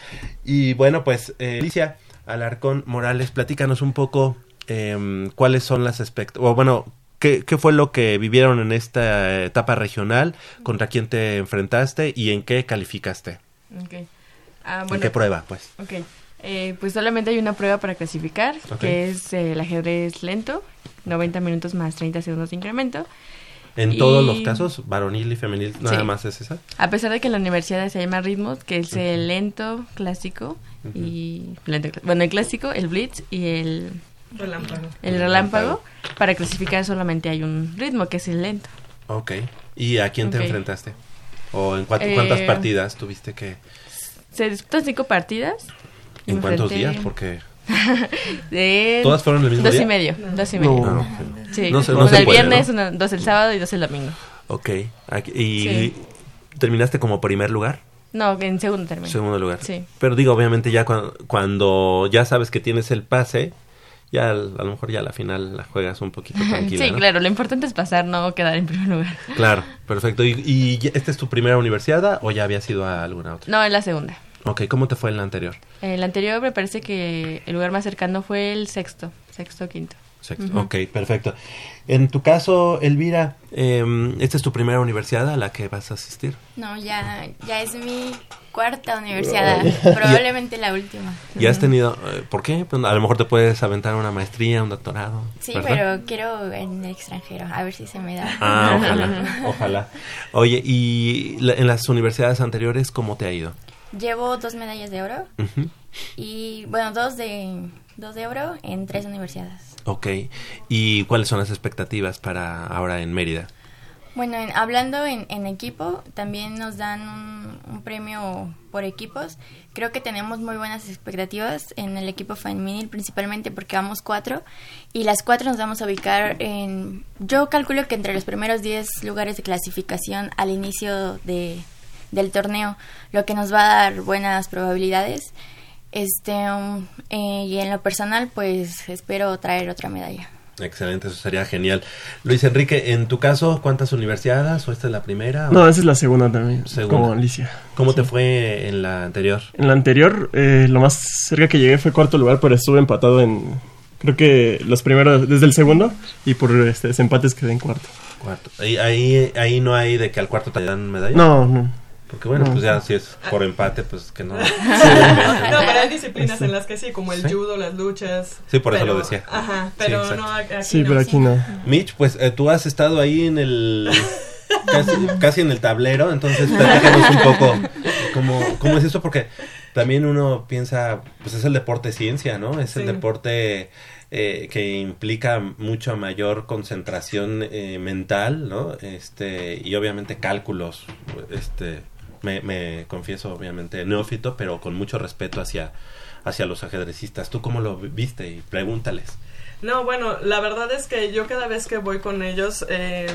Y bueno, pues eh, Alicia Alarcón Morales, platícanos un poco em, cuáles son las expectativas, o bueno, ¿qué, ¿qué fue lo que vivieron en esta etapa regional? ¿Contra quién te enfrentaste y en qué calificaste? Ok. Ah, ¿En bueno, qué prueba, pues? Ok. Eh, pues solamente hay una prueba para clasificar, que es eh, el ajedrez lento, 90 minutos más 30 segundos de incremento. En Y- todos los casos, varonil y femenil, nada Sí. más es esa. A pesar de que en la universidad se llama ritmos, que es el lento, clásico y... lento, bueno, el clásico, el blitz y el... Relámpago. El relámpago. Para clasificar solamente hay un ritmo, que es el lento. Ok. ¿Y a quién te enfrentaste? ¿O en cuat- Eh, cuántas partidas tuviste que...? Se disputan cinco partidas. ¿En cuántos enfrenté- días? Porque... De ¿Todas fueron el mismo dos día? y medio, dos y medio. No. Sí, No se- no una se el puede, viernes, ¿no? una- dos el sábado y dos el domingo. Ok. Aquí- ¿Y Sí. terminaste como primer lugar? No, en segundo término. Segundo lugar. Sí. Pero digo, obviamente ya cua- cuando, ya sabes que tienes el pase, ya al- a lo mejor ya a la final la juegas un poquito tranquila, sí, ¿no? claro, lo importante es pasar, no quedar en primer lugar. Claro, perfecto. ¿Y, y esta es tu primera universidad o ya habías ido a alguna otra? No, en la segunda. Ok, ¿cómo te fue en la anterior? El anterior me parece que el lugar más cercano fue el sexto, sexto quinto. Sexto. Ok, perfecto. En tu caso, Elvira, em, ¿esta es tu primera universidad a la que vas a asistir? No, ya, ya es mi cuarta universidad, probablemente la última. ¿Ya has tenido, eh, por qué? Pues, a lo mejor te puedes aventar una maestría, un doctorado. Sí, ¿verdad? pero quiero en el extranjero, a ver si se me da. Ah, ojalá, ojalá. Oye, ¿y la- en las universidades anteriores cómo te ha ido? Llevo dos medallas de oro y, bueno, dos de, dos de oro en tres universidades. Ok, ¿y cuáles son las expectativas para ahora en Mérida? Bueno, en- hablando en, equipo, también nos dan un, un premio por equipos. Creo que tenemos muy buenas expectativas en el equipo femenil, principalmente porque vamos cuatro y las cuatro nos vamos a ubicar en, yo calculo que entre los primeros 10 lugares de clasificación al inicio de, del torneo, lo que nos va a dar buenas probabilidades. Este, um, eh, y en lo personal, pues espero traer otra medalla. Excelente, eso sería genial. Luis Enrique, en tu caso, ¿cuántas universidades o esta es la primera? o- No, esa es la segunda también, Segunda. como Alicia. ¿Cómo te fue en la anterior? En la anterior, eh, lo más cerca que llegué fue cuarto lugar, pero estuve empatado en, creo que los primeros, desde el segundo, y por este, desempates quedé en cuarto. Cuarto. Ahí, ahí, ahí no hay de que al cuarto te dan medalla. No, no. Porque bueno, No. pues ya si es por empate, pues que no. No, pero hay disciplinas en las que sí, como el Sí. judo, las luchas. Sí, por eso pero- lo decía. Ajá, pero Sí, no aquí Sí, pero aquí no. Mitch, pues eh, tú has estado ahí en el. Casi, casi en el tablero, entonces platícanos un poco cómo, cómo es eso, porque también uno piensa, pues es el deporte ciencia, ¿no? Es el Sí. deporte eh, que implica mucho mayor concentración eh, mental, ¿no? Este, y obviamente cálculos, este, me, me confieso obviamente neófito, pero con mucho respeto hacia, hacia los ajedrecistas. ¿Tú cómo lo viste? Y pregúntales. No, bueno, la verdad es que yo cada vez que voy con ellos, eh,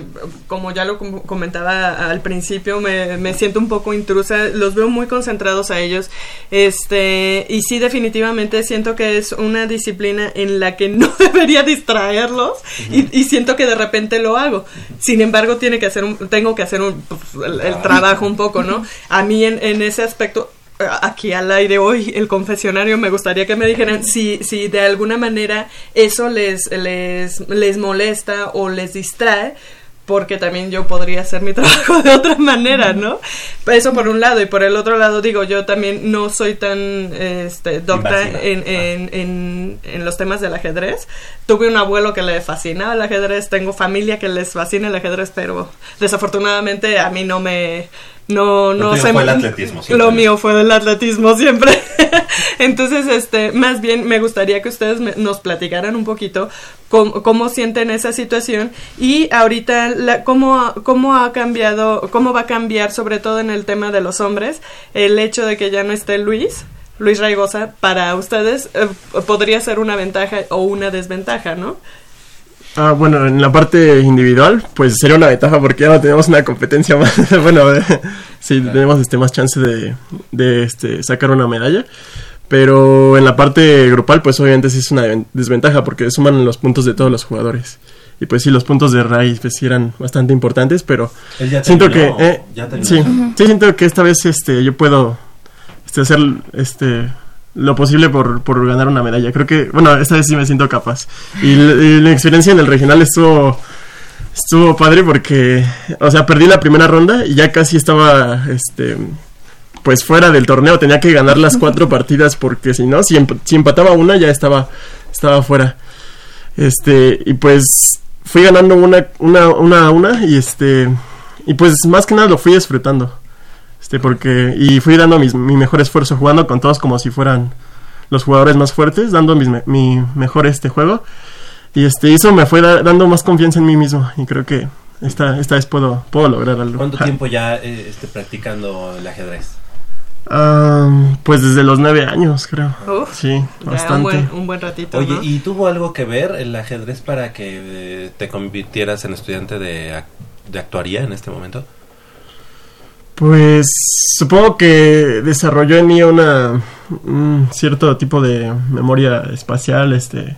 como ya lo com- comentaba al principio, me, me siento un poco intrusa, los veo muy concentrados a ellos, este, y sí definitivamente siento que es una disciplina en la que no debería distraerlos y, y siento que de repente lo hago. Sin embargo, tiene que hacer un, tengo que hacer un, pues, el, el trabajo un poco, ¿no? A mí en, en ese aspecto aquí al aire hoy el confesionario me gustaría que me dijeran si si de alguna manera eso les les les molesta o les distrae porque también yo podría hacer mi trabajo de otra manera, ¿no? Eso por un lado y por el otro lado digo yo también no soy tan este docta en, en, en, en los temas del ajedrez. Tuve un abuelo que le fascinaba el ajedrez, tengo familia que les fascina el ajedrez, pero desafortunadamente a mí no me no no se fue el atletismo siempre. Lo mío fue el atletismo siempre. Entonces, este, más bien me gustaría que ustedes me- nos platicaran un poquito cómo, cómo sienten esa situación y ahorita la- cómo, cómo ha cambiado, cómo va a cambiar, sobre todo en el tema de los hombres, el hecho de que ya no esté Luis. Luis Raigosa, para ustedes eh, podría ser una ventaja o una desventaja, ¿no? Ah, bueno, en la parte individual, pues sería una ventaja porque ya no tenemos una competencia más. bueno, eh, sí, tenemos este, más chance de, de este, sacar una medalla. Pero en la parte grupal, pues obviamente sí es una ven- desventaja porque suman los puntos de todos los jugadores. Y pues sí, los puntos de Ray pues sí eran bastante importantes, pero siento terminó, que... eh, ya sí, sí, siento que esta vez este, yo puedo este, hacer este, lo posible por, por ganar una medalla. Creo que, bueno, esta vez sí me siento capaz. Y, la experiencia en el regional estuvo, estuvo padre porque, o sea, perdí la primera ronda y ya casi estaba, este, pues fuera del torneo. Tenía que ganar las cuatro partidas porque si no, si, emp- si empataba una ya estaba, estaba fuera. Este, y pues fui ganando una, una, una a una y este, y pues más que nada lo fui disfrutando. Este, porque, y fui dando mis- mi mejor esfuerzo, jugando con todos como si fueran los jugadores más fuertes, dando mis mi mejor este juego. Y este, eso me fue da- dando más confianza en mí mismo. Y creo que esta, esta vez puedo, puedo lograr algo. ¿Cuánto Ja. tiempo ya eh, este, practicando el ajedrez? Pues desde los nueve años, creo. Uf, sí, bastante. un buen, un buen ratito. Oye, ¿no? ¿y tuvo algo que ver el ajedrez para que eh, te convirtieras en estudiante de, de actuaría en este momento? Pues supongo que desarrolló en mí una un cierto tipo de memoria espacial, este,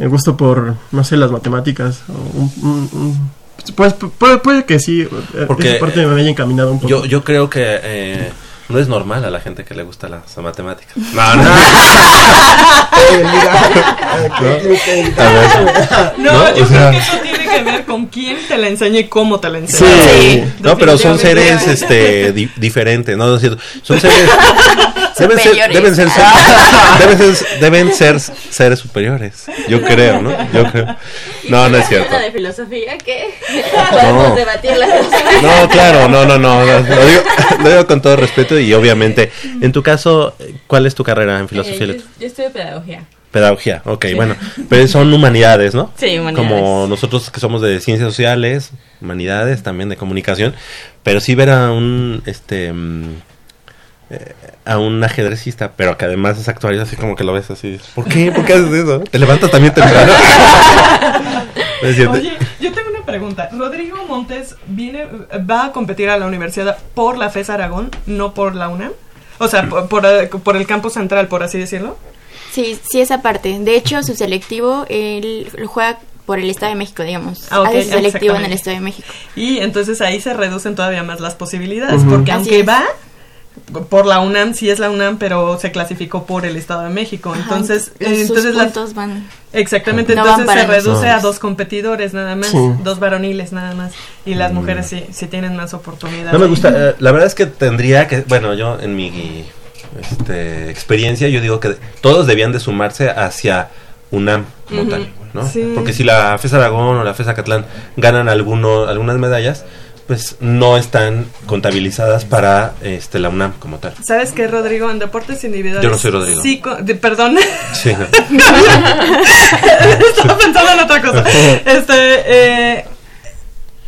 el gusto por, no sé, las matemáticas. O un, un- un- pues puede, puede que sí, eh, Porque, esa parte me haya encaminado un poco. Yo, yo creo que eh, no es normal a la gente que le gusta las matemáticas. No, no. A ver. No, ¿No? yo O creo sea- que eso tiene que ver con quién te la enseña y cómo te la enseña. Sí, no, pero son seres este di- diferentes, no, No es cierto. son seres deben ser, deben ser, deben ser deben ser seres superiores. Yo creo, ¿no? Yo creo. No, no es cierto. de filosofía que No. podemos debatirla. No, claro, no, no, no, no, lo digo, lo digo con todo respeto y obviamente, en tu caso, ¿cuál es tu carrera en filosofía Eh, yo, yo estudio pedagogía. Pedagogía, ok, Sí. bueno, pero son humanidades, ¿no? Sí, humanidades. Como nosotros que somos de ciencias sociales, humanidades, también de comunicación, pero sí ver a un, este, mm, eh, a un ajedrecista, pero que además es actuario, así como que lo ves así, ¿por qué? ¿Por qué haces eso? Te levantas también temprano. Oye, yo tengo una pregunta. Rodrigo Montes viene, va a competir a la universidad por la FES Aragón, no por la UNAM. O sea, por, por, eh, por el campo central, por así decirlo. Sí, sí, esa parte. De hecho, su selectivo, él lo juega por el Estado de México, digamos. Ah, ok, Hace su selectivo en el. Estado de México. Y entonces ahí se reducen todavía más las posibilidades, porque Así aunque es. va por la UNAM, sí es la UNAM, pero se clasificó por el Estado de México. Ajá, Entonces, eh, entonces las- van- Exactamente, no van entonces se reduce a dos competidores nada más, Sí. dos varoniles nada más, y las mujeres sí, sí tienen más oportunidades. No me gusta, eh, la verdad es que tendría que, bueno, yo en mi este, experiencia, yo digo que todos debían de sumarse hacia UNAM como tal, ¿no? Sí. Porque si la FES Aragón o la FES Acatlán ganan alguno, algunas medallas, pues no están contabilizadas para este, la UNAM como tal. ¿Sabes qué, Rodrigo? En deportes individuales. Yo no soy Rodrigo. Sí, de- perdón. Sí, ¿no? Estaba pensando en otra cosa. Este, eh,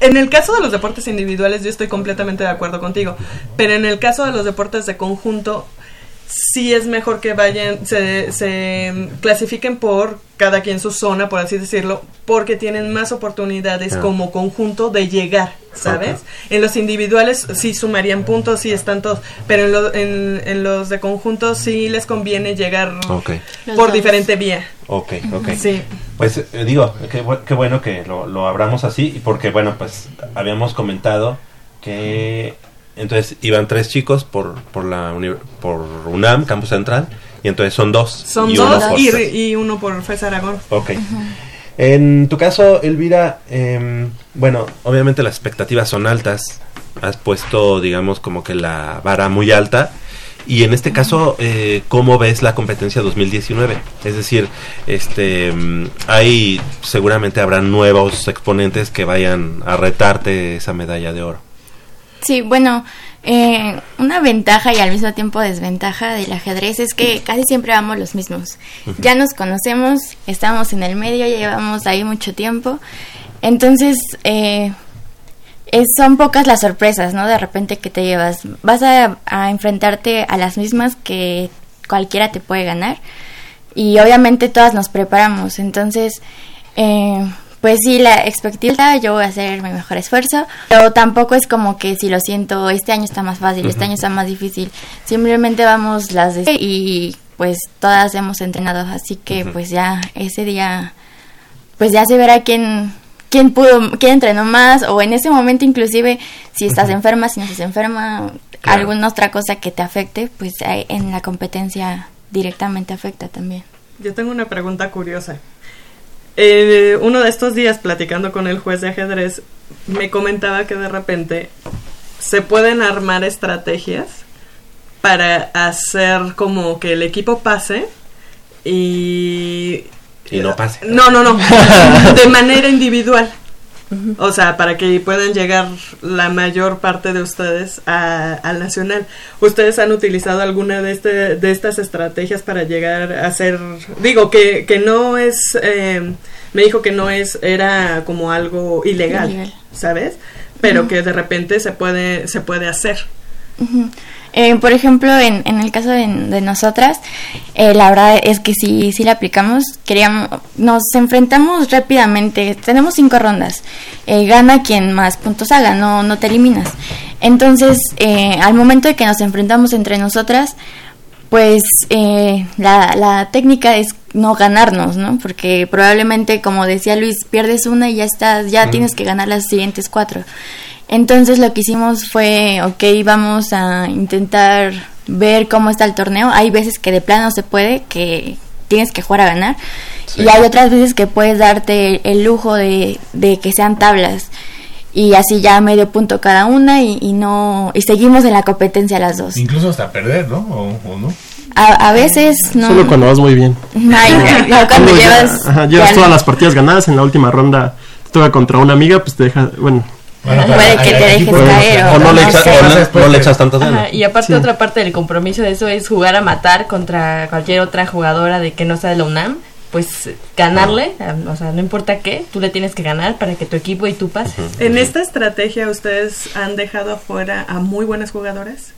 en el caso de los deportes individuales yo estoy completamente de acuerdo contigo, pero en el caso de los deportes de conjunto sí es mejor que vayan, se, se clasifiquen por cada quien su zona, por así decirlo, porque tienen más oportunidades Ah. como conjunto de llegar, ¿sabes? En los individuales sí sumarían puntos, sí están todos, pero en, lo- en, en los de conjunto sí les conviene llegar Ok. por Los dos. diferente vía. Ok, ok. Sí. Pues eh, digo, qué, bu- qué bueno que lo, lo abramos así, y porque bueno, pues habíamos comentado que entonces iban tres chicos por, por la por UNAM, Campus Central, y entonces son dos. Son y uno dos por- y, y uno por FES Aragón. Ok. En tu caso, Elvira, em, bueno, obviamente las expectativas son altas. Has puesto, digamos, como que la vara muy alta. Y en este caso, eh, ¿cómo ves la competencia 2019? Es decir, este, mm, hay, seguramente habrá nuevos exponentes que vayan a retarte esa medalla de oro. Sí, bueno, eh, una ventaja y al mismo tiempo desventaja del ajedrez es que casi siempre vamos los mismos. Ya nos conocemos, estamos en el medio, ya llevamos ahí mucho tiempo. Entonces, eh, es- son pocas las sorpresas, ¿no? De repente que te llevas. Vas a, a enfrentarte a las mismas que cualquiera te puede ganar. Y obviamente todas nos preparamos. Entonces, eh, pues sí, la expectativa, yo voy a hacer mi mejor esfuerzo, pero tampoco es como que si lo siento, este año está más fácil, este año está más difícil. Simplemente vamos las de y pues todas hemos entrenado, así que pues ya ese día pues ya se verá quién quién pudo, quién entrenó más o en ese momento inclusive si estás enferma, si no estás enferma, Claro. alguna otra cosa que te afecte, pues en la competencia directamente afecta también. Yo tengo una pregunta curiosa. Eh, uno de estos días, platicando con el juez de ajedrez, me comentaba que de repente se pueden armar estrategias para hacer como que el equipo pase y... Y no pase. No, no, no. de manera individual. O sea, para que puedan llegar la mayor parte de ustedes al nacional. ¿Ustedes han utilizado alguna de, este, de estas estrategias para llegar a ser... Digo, que, que no es... eh, me dijo que no es... Era como algo ilegal, Ilegal. ¿sabes? Pero que de repente se puede, se puede hacer. Eh, por ejemplo, en, en el caso de, de nosotras, eh, la verdad es que sí, sí la aplicamos. Queríamos, nos enfrentamos rápidamente. Tenemos cinco rondas. Eh, gana quien más puntos haga, no, no te eliminas. Entonces, eh, al momento de que nos enfrentamos entre nosotras, pues eh, la, la técnica es no ganarnos, ¿no? Porque probablemente, como decía Luis, pierdes una y ya estás, ya tienes que ganar las siguientes cuatro. Entonces lo que hicimos fue, ok, vamos a intentar ver cómo está el torneo. Hay veces que de plano se puede, que tienes que jugar a ganar. Y hay otras veces que puedes darte el lujo de, de que sean tablas. Y así ya medio punto cada una y, y no y seguimos en la competencia las dos. Incluso hasta perder, ¿no? O, o no. A, a veces no. Solo cuando vas muy bien. Ay, no, cuando ya- llevas. ajá, llevas todas las partidas ganadas en la última ronda, te toca contra una amiga, pues te deja, bueno. Puede que te dejes Bueno, caer o, no le no- echas tantas ganas. y aparte Sí. otra parte del compromiso de eso es jugar a matar contra cualquier otra jugadora de que no sea de la UNAM, pues ganarle, o sea, no importa qué, tú le tienes que ganar para que tu equipo y tú pases. En esta estrategia, ¿ustedes han dejado afuera a muy buenas jugadoras?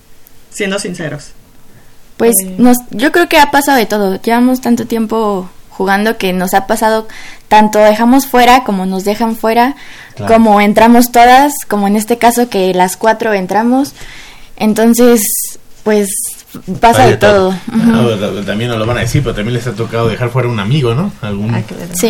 Siendo sinceros. Pues nos, yo creo que ha pasado de todo. Llevamos tanto tiempo jugando que nos ha pasado tanto dejamos fuera como nos dejan fuera, Claro. como entramos todas, como en este caso que las cuatro entramos. Entonces, pues pasa de todo. Ujú. Ah, bueno, también nos lo van a decir, pero también les ha tocado dejar fuera un amigo, ¿no? Algún... Sí.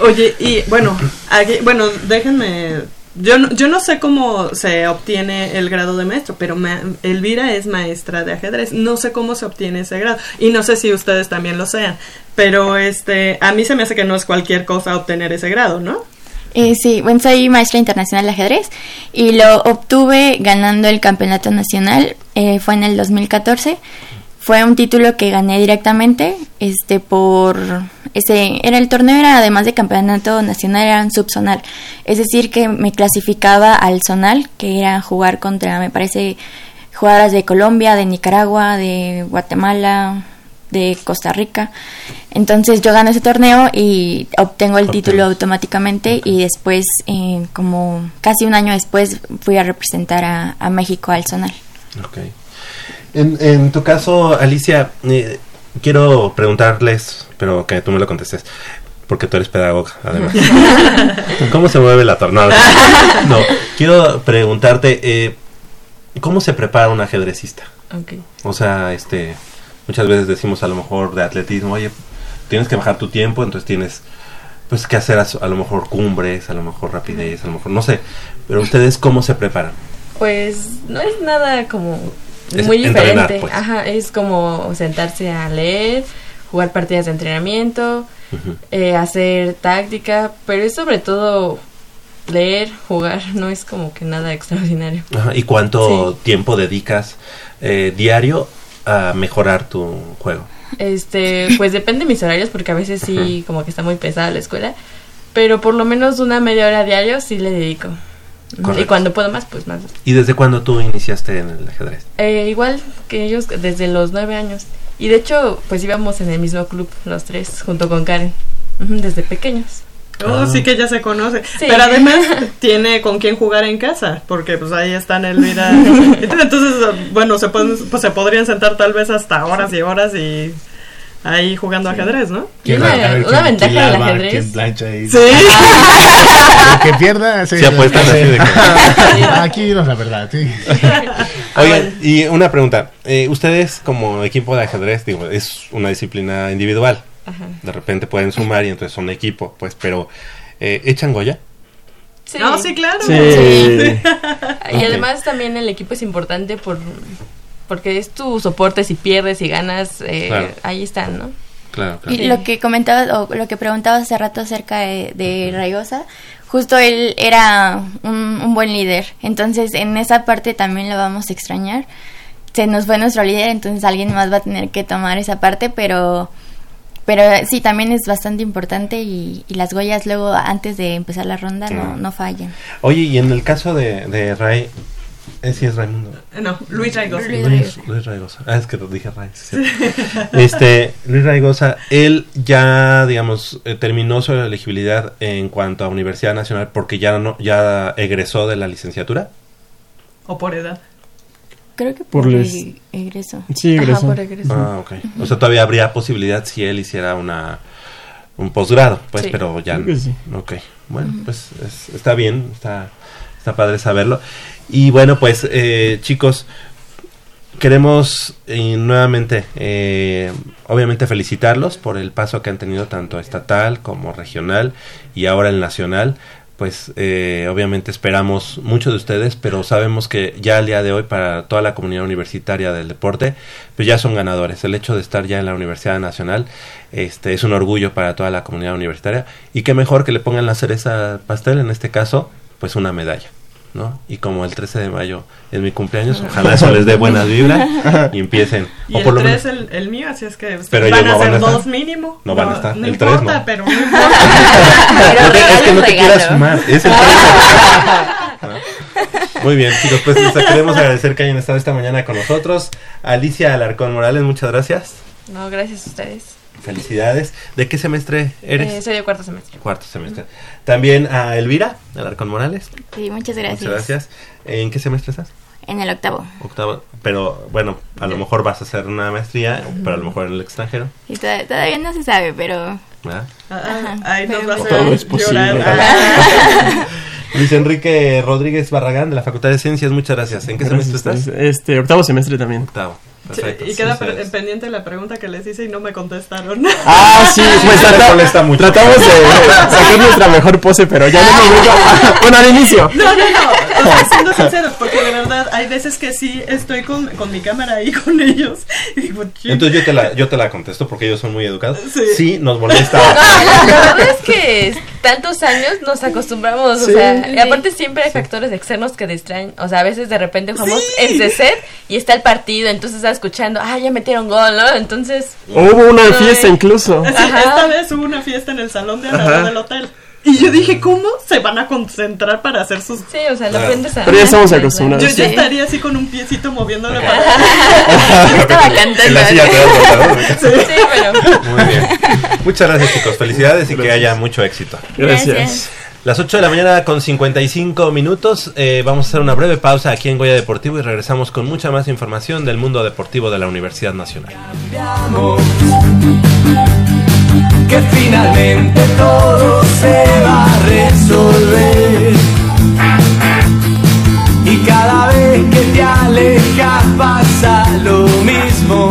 Oye, y bueno, aquí, bueno, déjenme. Yo no, yo no sé cómo se obtiene el grado de maestro, pero ma- Elvira es maestra de ajedrez. No sé cómo se obtiene ese grado y no sé si ustedes también lo sean, pero este, a mí se me hace que no es cualquier cosa obtener ese grado, ¿no? Eh, sí, bueno, soy maestra internacional de ajedrez y lo obtuve ganando el campeonato nacional, eh, fue en el 2014. Fue un título que gané directamente, este, por ese, era el torneo era además de campeonato nacional era un subzonal, es decir que me clasificaba al zonal, que era jugar contra, me parece, jugadoras de Colombia, de Nicaragua, de Guatemala, de Costa Rica. Entonces yo gano ese torneo y obtengo el título automáticamente y después, eh, como casi un año después, fui a representar a, a México al Zonal. Ok. En, en tu caso, Alicia, eh, quiero preguntarles, pero que tú me lo contestes, porque tú eres pedagoga, además. ¿Cómo se mueve la tornada? No, quiero preguntarte, eh, ¿cómo se prepara un ajedrecista? Ok. O sea, este, muchas veces decimos a lo mejor de atletismo, oye, tienes que bajar tu tiempo, entonces tienes pues que hacer a, lo mejor cumbres, a lo mejor rapidez, a lo mejor, no sé, pero ustedes cómo se preparan? Pues no es nada como Es muy diferente. pues. Ajá, es como sentarse a leer, jugar partidas de entrenamiento, eh, hacer táctica, pero es sobre todo leer, jugar, no es como que nada extraordinario. Ajá, ¿Y cuánto tiempo dedicas eh, diario a mejorar tu juego? Este, pues depende de mis horarios porque a veces sí como que está muy pesada la escuela, pero por lo menos una media hora diario sí le dedico. Y cuando puedo más, pues más. ¿Y desde cuándo tú iniciaste en el ajedrez? Eh, igual que ellos desde los nueve años. Y de hecho, pues íbamos en el mismo club, los tres, junto con Karen, desde pequeños. Oh, sí que ya se conoce. Sí. Pero además tiene con quién jugar en casa, porque pues ahí están Elvira. Entonces, bueno, se, pueden, pues, se podrían sentar tal vez hasta horas y horas y ahí jugando ajedrez, ¿no? ¿Quién Una- una ventaja del ajedrez. quién plancha y- Sí. Que pierda Se apuestan así de Aquí no es la verdad, sí. Oigan, y una pregunta. eh, ustedes como equipo de ajedrez, digo, es una disciplina individual. Ajá. De repente pueden sumar y entonces son equipo, pues, pero eh, ¿echan Goya? Sí. No, sí, claro. Sí. Y además también el equipo es importante por porque es tu soporte si pierdes y ganas, eh, Claro. ahí están, ¿no? Claro, claro. Y lo que comentabas, o lo que preguntabas hace rato acerca de, de Rayosa, justo él era un, un buen líder. Entonces, en esa parte también lo vamos a extrañar. Se nos fue nuestro líder, entonces alguien más va a tener que tomar esa parte, pero pero sí, también es bastante importante y, y las Goyas luego, antes de empezar la ronda, no, Claro. no fallan. Oye, y en el caso de, de Ray, eh, sí es Raimundo. No, Luis Raigosa. Luis, Luis Raigosa. Ah, es que lo dije Ray. sí. Este, Luis Raigosa, él ya, digamos, eh, terminó su elegibilidad en cuanto a Universidad Nacional porque ya no, ya egresó de la licenciatura. O por edad. Creo que Por por, les- egreso. egreso. Sí, Ajá, egresó. por egreso. Ah, ok. O sea, todavía habría posibilidad si él hiciera una un posgrado, pues, Sí. pero ya Creo que sí. Ok. Bueno, pues es- está bien, está está padre saberlo. Y bueno, pues eh, chicos, queremos eh, nuevamente, eh, obviamente felicitarlos por el paso que han tenido tanto estatal como regional y ahora el nacional. Pues eh, obviamente esperamos mucho de ustedes, pero sabemos que ya al día de hoy para toda la comunidad universitaria del deporte, pues ya son ganadores. El hecho de estar ya en la Universidad Nacional este, es un orgullo para toda la comunidad universitaria y qué mejor que le pongan la cereza pastel, en este caso, pues una medalla. ¿No? Y como el 13 de mayo es mi cumpleaños, ojalá eso les dé buenas vibras y empiecen. Y o el por lo 3 menos, el, el mío, así es que Pero van a no van ser a estar. dos mínimo. No van a estar, No el tres importa, no. pero no importa. Es que no te regalo. quieras sumar, es el 13. ¿no? Muy bien, chicos, pues les queremos agradecer que hayan estado esta mañana con nosotros. Alicia Alarcón Morales, muchas gracias. No, gracias a ustedes. Felicidades. ¿De qué semestre eres? Eh, soy de cuarto semestre. Cuarto semestre. También a Elvira Alarcón Morales. Sí, muchas gracias. Muchas gracias. ¿En qué semestre estás? En el octavo. Octavo. Pero bueno, a lo mejor vas a hacer una maestría, pero a lo mejor en el extranjero. Y toda- todavía no se sabe, pero... ¿verdad? Ah, ahí nos va a Todo hacer es posible. llorar. Ah. Luis Enrique Rodríguez Barragán de la Facultad de Ciencias, muchas gracias. ¿En qué semestre estás? Este, octavo semestre también. Octavo. Sí, Perfecto. y queda pe- pendiente la pregunta que les hice y no me contestaron. Ah, sí, pues trata- molesta mucho. tratamos de sacar nuestra mejor pose, pero ya no momento. Bueno, al inicio. No, no, no. O sea, siendo sinceros, porque de verdad hay veces que sí estoy con, con mi cámara ahí con ellos. Y digo. Entonces yo te, la, yo te la contesto porque ellos son muy educados. Sí. Sí, nos molesta. No, la verdad es que tantos años nos acostumbramos, Sí. o sea, y aparte siempre hay factores externos que distraen, o sea, a veces de repente jugamos en CESET y está el partido, entonces escuchando, ah, ya metieron gol, ¿no? Entonces... Hubo una Ay. fiesta incluso. Sí, esta vez hubo una fiesta en el salón de al lado del hotel. Y yo dije, ¿cómo se van a concentrar para hacer sus... Sí, o sea, lo aprendes a... Pero ya estamos acostumbrados. Yo ya estaría así con un piecito moviendo la pata. Estaba cantando. En la. Sí, sí, pero... Muy bien. Muchas gracias, chicos. Felicidades y que haya mucho éxito. Gracias. Gracias. Las 8 de la mañana con 55 minutos. eh, vamos a hacer una breve pausa aquí en Goya Deportivo y regresamos con mucha más información del mundo deportivo de la Universidad Nacional. que finalmente todo se va a resolver. Y cada vez que te alejas pasa lo mismo.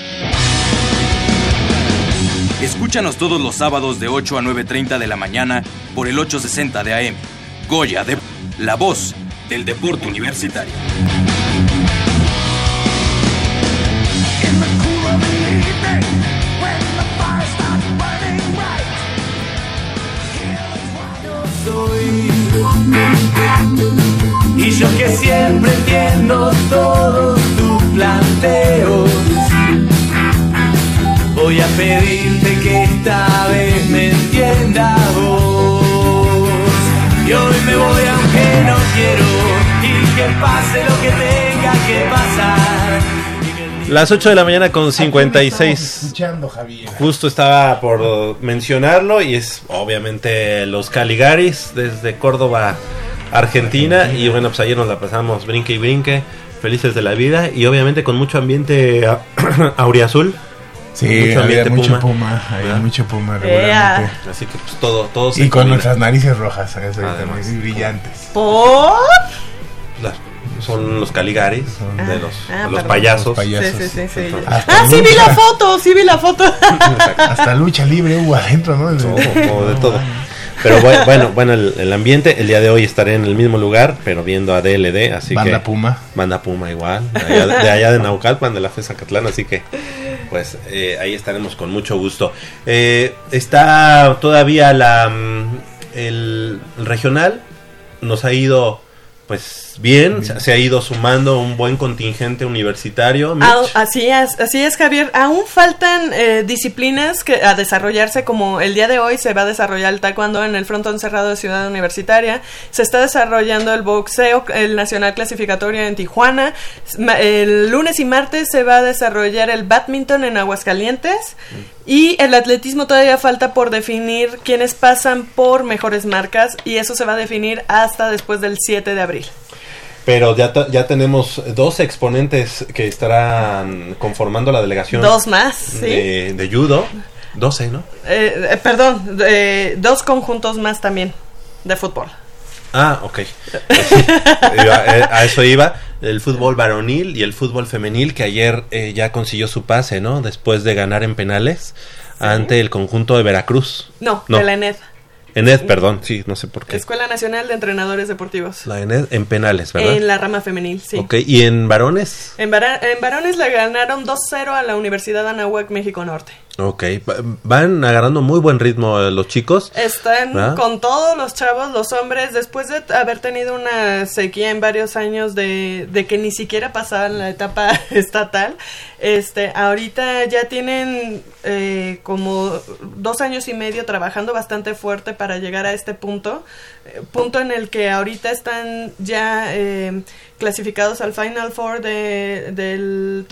Escúchanos todos los sábados de 8 a 9.30 de la mañana por el 860 de AM. Goya de la voz del deporte universitario. Y yo que siempre entiendo todos tus planteos. Voy a pedirte que esta vez me entiendas vos. Y hoy me voy aunque no quiero. Y que pase lo que tenga que pasar. Las 8 de la mañana con 56. Escuchando, Javier. Justo estaba por mencionarlo y es obviamente los Caligaris desde Córdoba, Argentina. Y bueno, pues ayer nos la pasamos brinque y brinque, felices de la vida y obviamente con mucho ambiente a- auriazul. Sí, mucho había ambiente mucho puma. puma, había ¿verdad? mucho puma regularmente. Así que pues todo, todo se Y con combina. nuestras narices rojas, ¿sabes? Además. muy brillantes. ¿Por? Las- son los Caligaris, de los, Ah, los payasos. Los payasos. Sí, sí, sí, Ah, sí vi lucha- la foto, sí vi la foto. Hasta lucha libre hubo adentro, ¿no? Todo, como de todo. Pero bu- bueno, bueno, el, el ambiente, el día de hoy estaré en el mismo lugar, pero viendo a DLD, así Banda que... Puma. Banda Puma igual, de allá de, de allá de Naucalpan, de la FES Zacatlán, así que pues eh, ahí estaremos con mucho gusto. Eh, está todavía la mm, el, el regional, nos ha ido pues bien, se, se ha ido sumando un buen contingente universitario. Mitch. Así es, así es, Javier. Aún faltan eh, disciplinas que a desarrollarse, como el día de hoy se va a desarrollar el taekwondo en el frontón cerrado de Ciudad Universitaria. Se está desarrollando el boxeo, el nacional clasificatorio en Tijuana. El lunes y martes se va a desarrollar el badminton en Aguascalientes. Y el atletismo todavía falta por definir quiénes pasan por mejores marcas y eso se va a definir hasta después del 7 de abril. Pero ya, ya tenemos dos exponentes que estarán conformando la delegación. Dos más, sí. De, de judo. 12, ¿no? Eh, eh, perdón, eh, dos conjuntos más también de fútbol. Ah, ok. Iba- eh, a eso iba. El fútbol varonil y el fútbol femenil que ayer eh, ya consiguió su pase, ¿no? Después de ganar en penales ante el conjunto de Veracruz. No, No. de la ENED, En ED, perdón, sí, no sé por qué. Escuela Nacional de Entrenadores Deportivos. La ENED en penales, ¿verdad? En la rama femenil, sí. Ok, ¿y en varones? En, vara- en varones le ganaron 2-0 a la Universidad Anahuac México Norte. Ok, va- van agarrando muy buen ritmo eh, los chicos. Están ¿verdad? con todos los chavos, los hombres, después de haber tenido una sequía en varios años de, de que ni siquiera pasaban la etapa estatal, este, ahorita ya tienen eh, como dos años y medio trabajando bastante fuerte para llegar a este punto, eh, punto en el que ahorita están ya eh, clasificados al Final Four de- del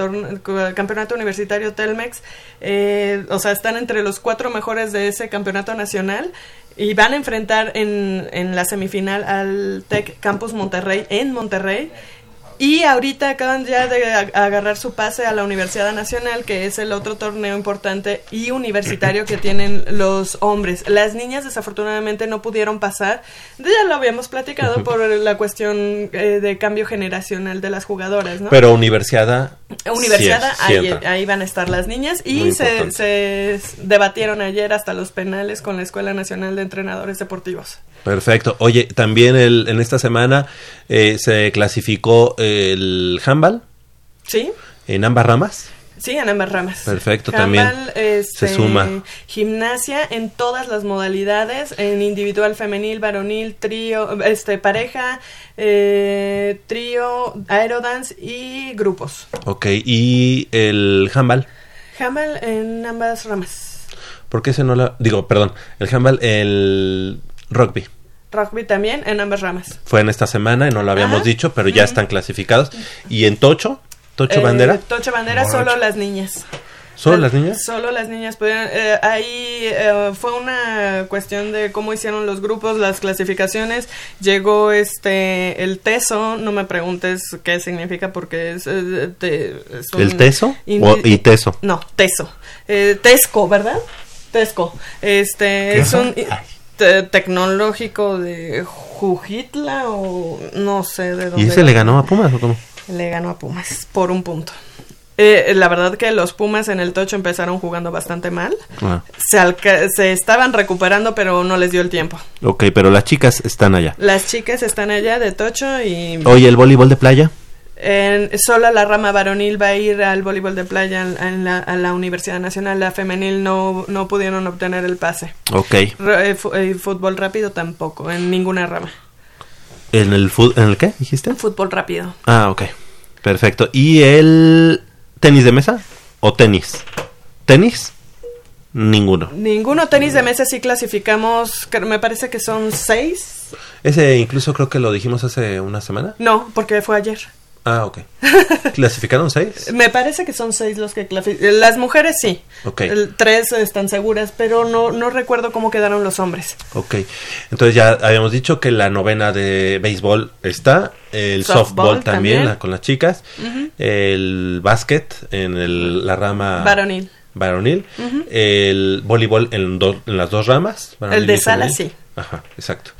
campeonato universitario Telmex, eh, o sea, están entre los cuatro mejores de ese campeonato nacional y van a enfrentar en, en la semifinal al Tech Campus Monterrey en Monterrey Y ahorita acaban ya de ag- agarrar su pase a la Universidad Nacional, que es el otro torneo importante y universitario que tienen los hombres. Las niñas desafortunadamente no pudieron pasar, ya lo habíamos platicado por la cuestión eh, de cambio generacional de las jugadoras, ¿no? Pero universidad. Universidad, sí, ahí, ahí van a estar las niñas y se, se debatieron ayer hasta los penales con la Escuela Nacional de Entrenadores Deportivos. Perfecto. Oye, también el, en esta semana eh, se clasificó el handball ¿Sí? en ambas ramas. Sí, en ambas ramas. Perfecto, Handball, también este, se suma. Gimnasia en todas las modalidades, en individual, femenil, varonil, trío, este, pareja, eh, trío, aerodance y grupos. Ok, y el handball. Handball en ambas ramas. ¿Por qué ese no la.? Digo, perdón, el handball, el rugby. Rugby también en ambas ramas. Fue en esta semana y no lo habíamos Ajá. dicho, pero ya están clasificados. ¿Y en Tocho? ¿Tocho Eh, Bandera? Tocho Bandera, solo las niñas. ¿Solo las niñas? Solo las niñas pudieron. eh, ahí eh, fue una cuestión de cómo hicieron los grupos, las clasificaciones. Llegó este el teso. No me preguntes qué significa porque es. eh, te- ¿El teso? O- y teso. No, teso. Eh, Tesco, ¿verdad? Tesco. Este ¿Qué es un te- tecnológico de Jujitla o no sé de dónde. ¿Y ese le ganó a Pumas o cómo? Le ganó a Pumas por un punto. Eh, la verdad que los Pumas en el Tocho empezaron jugando bastante mal. Ah, Se, se estaban recuperando, pero no les dio el tiempo. ok, pero las chicas están allá. Las chicas están allá de Tocho y Oye, ¿el voleibol de playa? En, solo la rama varonil va a ir al voleibol de playa en- en la- a la Universidad Nacional. La femenil no, no pudieron obtener el pase. Ok. Re- eh, eh, fútbol rápido tampoco, en ninguna rama. ¿En el, ¿En el qué dijiste? Fútbol rápido. Ah, ok. Perfecto. ¿Y el tenis de mesa? ¿O tenis? ¿Tenis? Ninguno. Ninguno tenis de mesa sí clasificamos, me parece que son seis. Ese incluso creo que lo dijimos hace una semana. No, porque fue ayer. Ah, ok. ¿Clasificaron seis? Me parece que son seis los que clasifican. Las mujeres sí. Ok. El- tres están seguras, pero no, no recuerdo cómo quedaron los hombres. Ok. Entonces ya habíamos dicho que la novena de béisbol está, el softball, Softball también, también. la- con las chicas, el básquet en el- la rama Varonil. varonil, el voleibol en, do- en las dos ramas. El de sala sí. Ajá, exacto.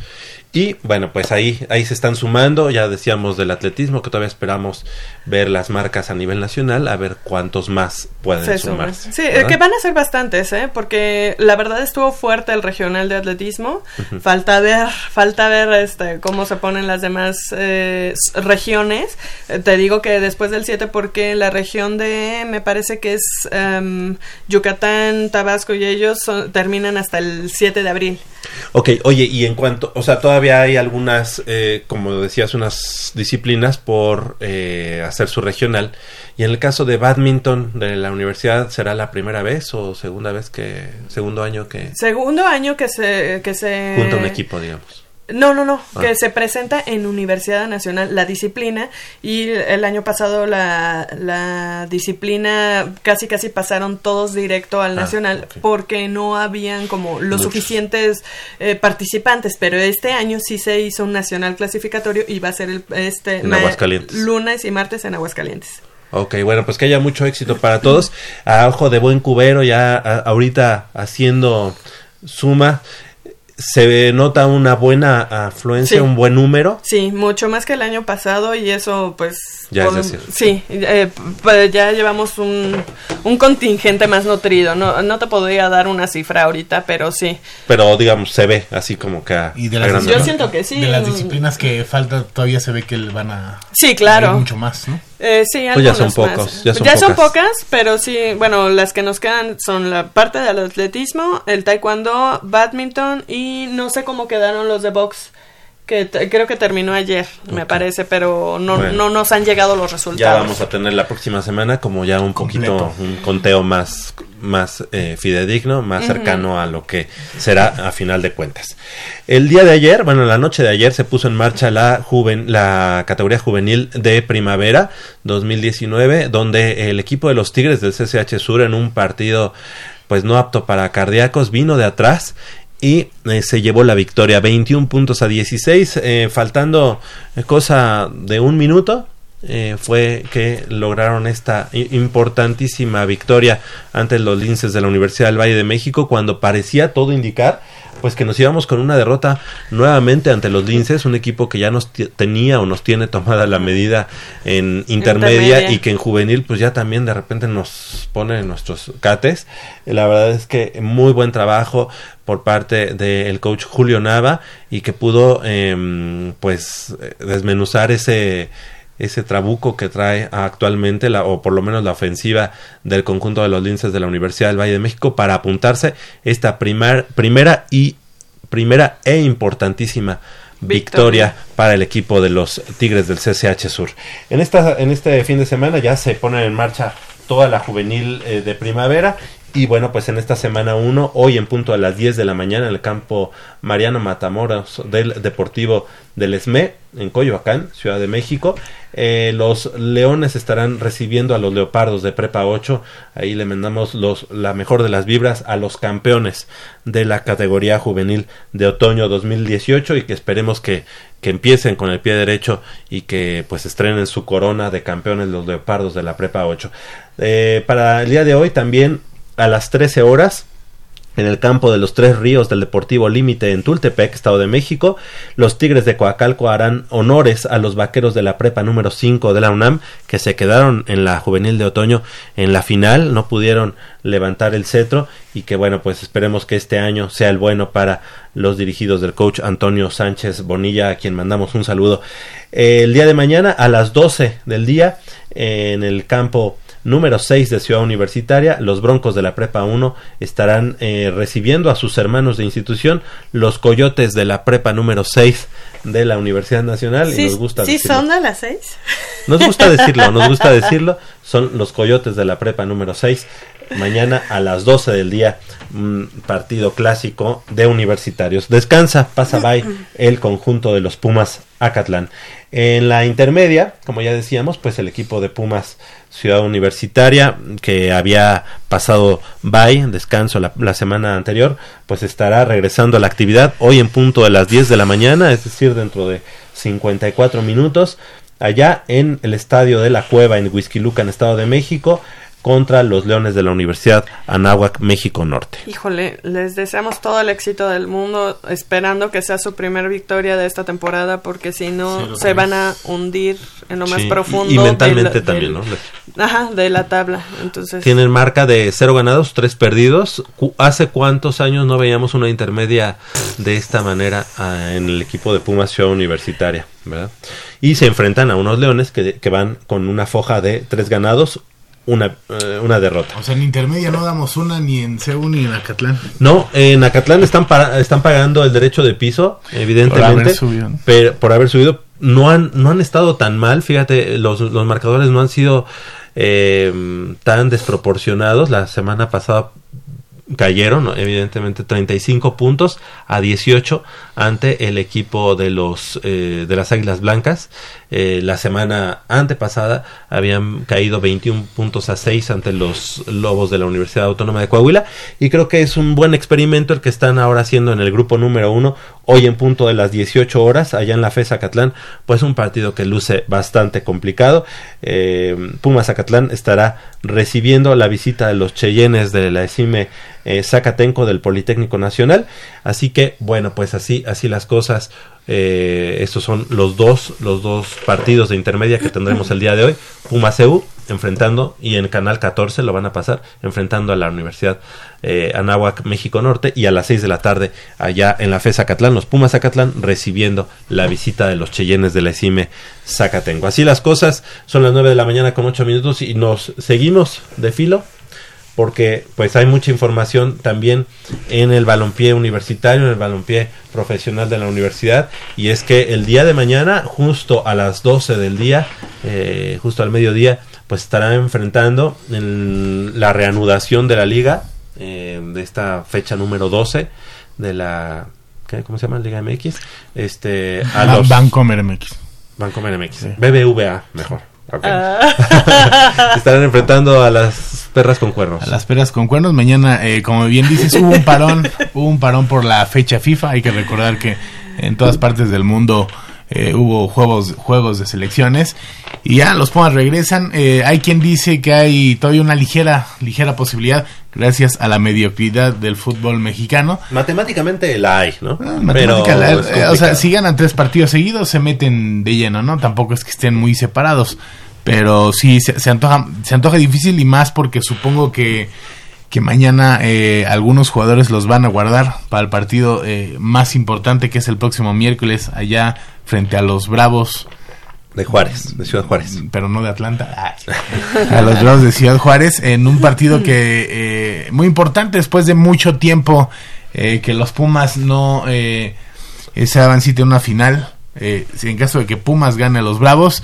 Y bueno, pues ahí, ahí se están sumando, ya decíamos del atletismo, que todavía esperamos ver las marcas a nivel nacional, a ver cuántos más pueden Se suman. sumarse. Sí, ¿verdad? que van a ser bastantes, ¿eh? Porque la verdad estuvo fuerte el regional de atletismo. Falta ver, falta ver este cómo se ponen las demás eh, regiones. Eh, te digo que después del 7 porque la región de, me parece que es em, Yucatán, Tabasco y ellos son- terminan hasta el 7 de abril. Ok, oye, y en cuanto, o sea, todavía hay algunas, eh, como decías, unas disciplinas por eh, hacer su regional. Y en el caso de badminton de la universidad, ¿será la primera vez o segunda vez que, segundo año que Segundo año que se... Que se junta un equipo, digamos? No, no, no, Ah. que se presenta en Universidad Nacional la disciplina y el año pasado la, la disciplina casi casi pasaron todos directo al Ah, Nacional porque no habían como los Muchos. suficientes eh, participantes, pero este año sí se hizo un Nacional clasificatorio y va a ser el, este En Aguascalientes. lunes y martes en Aguascalientes. Ok, bueno, pues que haya mucho éxito para todos. A ojo de buen cubero, ya a- ahorita haciendo suma, se nota una buena afluencia, Sí. un buen número. Sí, mucho más que el año pasado y eso pues... Ya es decir. Sí, eh, pues ya llevamos un, un contingente más nutrido. No, no te podría dar una cifra ahorita, pero sí. Pero digamos, se ve así como que a, Y de las, grandes Yo rasgos. siento que sí. de las disciplinas que falta todavía se ve que van a Sí, claro. mucho más, ¿no? Eh, sí, Pues ya son algunas más. pocos, ya son pocas. pocas, pero sí, bueno, las que nos quedan son la parte del atletismo, el taekwondo, badminton y no sé cómo quedaron los de box, que creo que terminó ayer, me parece, pero no, Bueno. no nos han llegado los Ya resultados. vamos a tener la próxima semana como ya un poquito, un conteo más, más eh, fidedigno, más Ujú. cercano a lo que será a final de cuentas. El día de ayer, bueno, la noche de ayer se puso en marcha la, juven, la categoría juvenil de primavera 2019, donde el equipo de los Tigres del CCH Sur en un partido pues no apto para cardíacos vino de atrás y eh, se llevó la victoria. 21 puntos a 16 eh, faltando eh, cosa de un minuto eh, fue que lograron esta importantísima victoria ante los linces de la Universidad del Valle de México cuando parecía todo indicar pues que nos íbamos con una derrota nuevamente ante los linces, un equipo que ya nos tenía o nos tiene tomada la medida en intermedia, Intermedia. y que en juvenil pues ya también de repente nos pone en nuestros cates. La verdad es que muy buen trabajo por parte del coach Julio Nava y que pudo em, pues desmenuzar ese ese trabuco que trae actualmente la, o por lo menos la ofensiva del conjunto de los linces de la Universidad del Valle de México para apuntarse esta primer- primera y primera e importantísima victoria para el equipo de los Tigres del CCH Sur. En esta en este fin de semana ya se pone en marcha toda la juvenil eh, de primavera y bueno, pues en esta semana 1, hoy en punto a las 10 de la mañana en el campo Mariano Matamoros del Deportivo del ESME en Coyoacán, Ciudad de México, eh, los Leones estarán recibiendo a los Leopardos de Prepa 8. Ahí le mandamos los, la mejor de las vibras a los campeones de la categoría juvenil de otoño 2018 y que esperemos que, que empiecen con el pie derecho y que pues estrenen su corona de campeones los Leopardos de la Prepa 8. Eh, para el día de hoy también a las 13 horas en el campo de los Tres Ríos del Deportivo Límite en Tultepec, Estado de México, los Tigres de Coacalco harán honores a los vaqueros de la prepa número 5 de la UNAM, que se quedaron en la juvenil de otoño en la final, no pudieron levantar el cetro y que bueno, pues esperemos que este año sea el bueno para los dirigidos del coach Antonio Sánchez Bonilla, a quien mandamos un saludo. Eh, el día de mañana a las 12 del día en el campo número 6 de Ciudad Universitaria, los Broncos de la Prepa 1 estarán eh, recibiendo a sus hermanos de institución, los Coyotes de la Prepa número 6 de la Universidad Nacional. y Sí, nos gusta sí decirlo. son a las seis. Nos gusta decirlo, nos gusta decirlo. Son los Coyotes de la Prepa número 6. Mañana a las 12 del día, partido clásico de universitarios. Descansa, pasa bye el conjunto de los Pumas Acatlán. En la intermedia, como ya decíamos, pues el equipo de Pumas Ciudad Universitaria, que había pasado bye, descanso la, semana anterior, pues estará regresando a la actividad hoy en punto de las 10 de la mañana, es decir, dentro de 54 minutos allá en el estadio de la Cueva en Huizquiluca, en Estado de México, contra los Leones de la Universidad Anáhuac, México Norte. Híjole, les deseamos todo el éxito del mundo, esperando que sea su primer victoria de esta temporada, porque si no Sí, se van a hundir en lo más Sí, profundo. y mentalmente también, del- ¿no? Ajá, de la tabla. Entonces, Tienen marca de cero ganados, tres perdidos. Cu- ¿Hace cuántos años no veíamos una intermedia de esta manera ah, en el equipo de Pumas Ciudad Universitaria? ¿verdad? Y se enfrentan a unos Leones que, que van con una foja de tres ganados, una, eh, una derrota. O sea, en intermedia no damos una ni en CEU ni en Acatlán. No, en Acatlán están para- están pagando el derecho de piso, evidentemente, Por haber subido, ¿no? pero por haber subido no han no han estado tan mal, fíjate, los, los marcadores no han sido eh, tan desproporcionados. La semana pasada cayeron, evidentemente 35 puntos a 18 ante el equipo de los eh, de las Águilas Blancas. Eh, la semana antepasada habían caído 21 puntos a 6 ante los Lobos de la Universidad Autónoma de Coahuila. Y creo que es un buen experimento el que están ahora haciendo en el grupo número uno hoy en punto de las 18 horas allá en la FES Acatlán pues un partido que luce bastante complicado. Eh, Pumas Acatlán estará recibiendo la visita de los Cheyennes de la ESIME eh, Zacatenco del Politécnico Nacional. Así que bueno pues así así las cosas. Eh, estos son los dos los dos partidos de intermedia que tendremos el día de hoy. Pumas EU enfrentando y en Canal 14 lo van a pasar enfrentando a la Universidad eh, Anáhuac México Norte y a las 6 de la tarde allá en la FES Acatlán los Pumas Acatlán recibiendo la visita de los Cheyennes de la ESIME Zacatenco. Así las cosas son las 9 de la mañana con 8 minutos y nos seguimos de filo porque pues hay mucha información también en el balompié universitario, en el balompié profesional de la universidad y es que el día de mañana justo a las 12 del día, eh, justo al mediodía, pues estará enfrentando en la reanudación de la liga eh, de esta fecha número 12 de la ¿qué? ¿cómo se llama? Liga MX este a los Bancomer MX. Bancomer MX BBVA mejor Ah. estarán enfrentando a las perras con cuernos A las peras con cuernos. Mañana, eh, como bien dices, hubo un parón, hubo un parón por la fecha FIFA. Hay que recordar que en todas partes del mundo eh, hubo juegos, juegos de selecciones y ya los Pumas regresan. Eh, hay quien dice que hay todavía una ligera, ligera posibilidad gracias a la mediocridad del fútbol mexicano. Matemáticamente la hay, ¿no? Matemática, la- es eh, o sea, si ganan tres partidos seguidos se meten de lleno, ¿no? Tampoco es que estén muy separados, pero sí se, se antoja se antoja difícil y más porque supongo que que mañana eh, algunos jugadores los van a guardar para el partido eh, más importante que es el próximo miércoles allá frente a los Bravos de Juárez, de Ciudad Juárez, pero no de Atlanta. Ay. a los Bravos de Ciudad Juárez en un partido que eh, muy importante después de mucho tiempo eh, que los Pumas no eh, se daban sitio en una final. Eh, si en caso de que Pumas gane a los Bravos,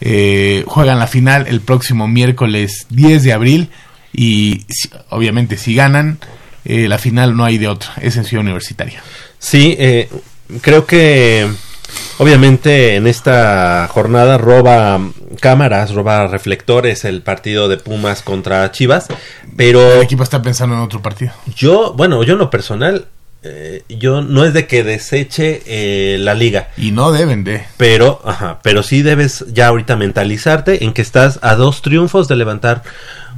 eh, juegan la final el próximo miércoles 10 de abril y obviamente si ganan eh, la final no hay de otra, es en Ciudad Universitaria. Sí, eh, creo que obviamente en esta jornada roba cámaras, roba reflectores el partido de Pumas contra Chivas, pero El equipo está pensando en otro partido. yo, bueno, yo en lo personal, eh, yo no es de que deseche eh, la liga. Y no deben de. Pero, ajá, pero sí debes ya ahorita mentalizarte en que estás a dos triunfos de levantar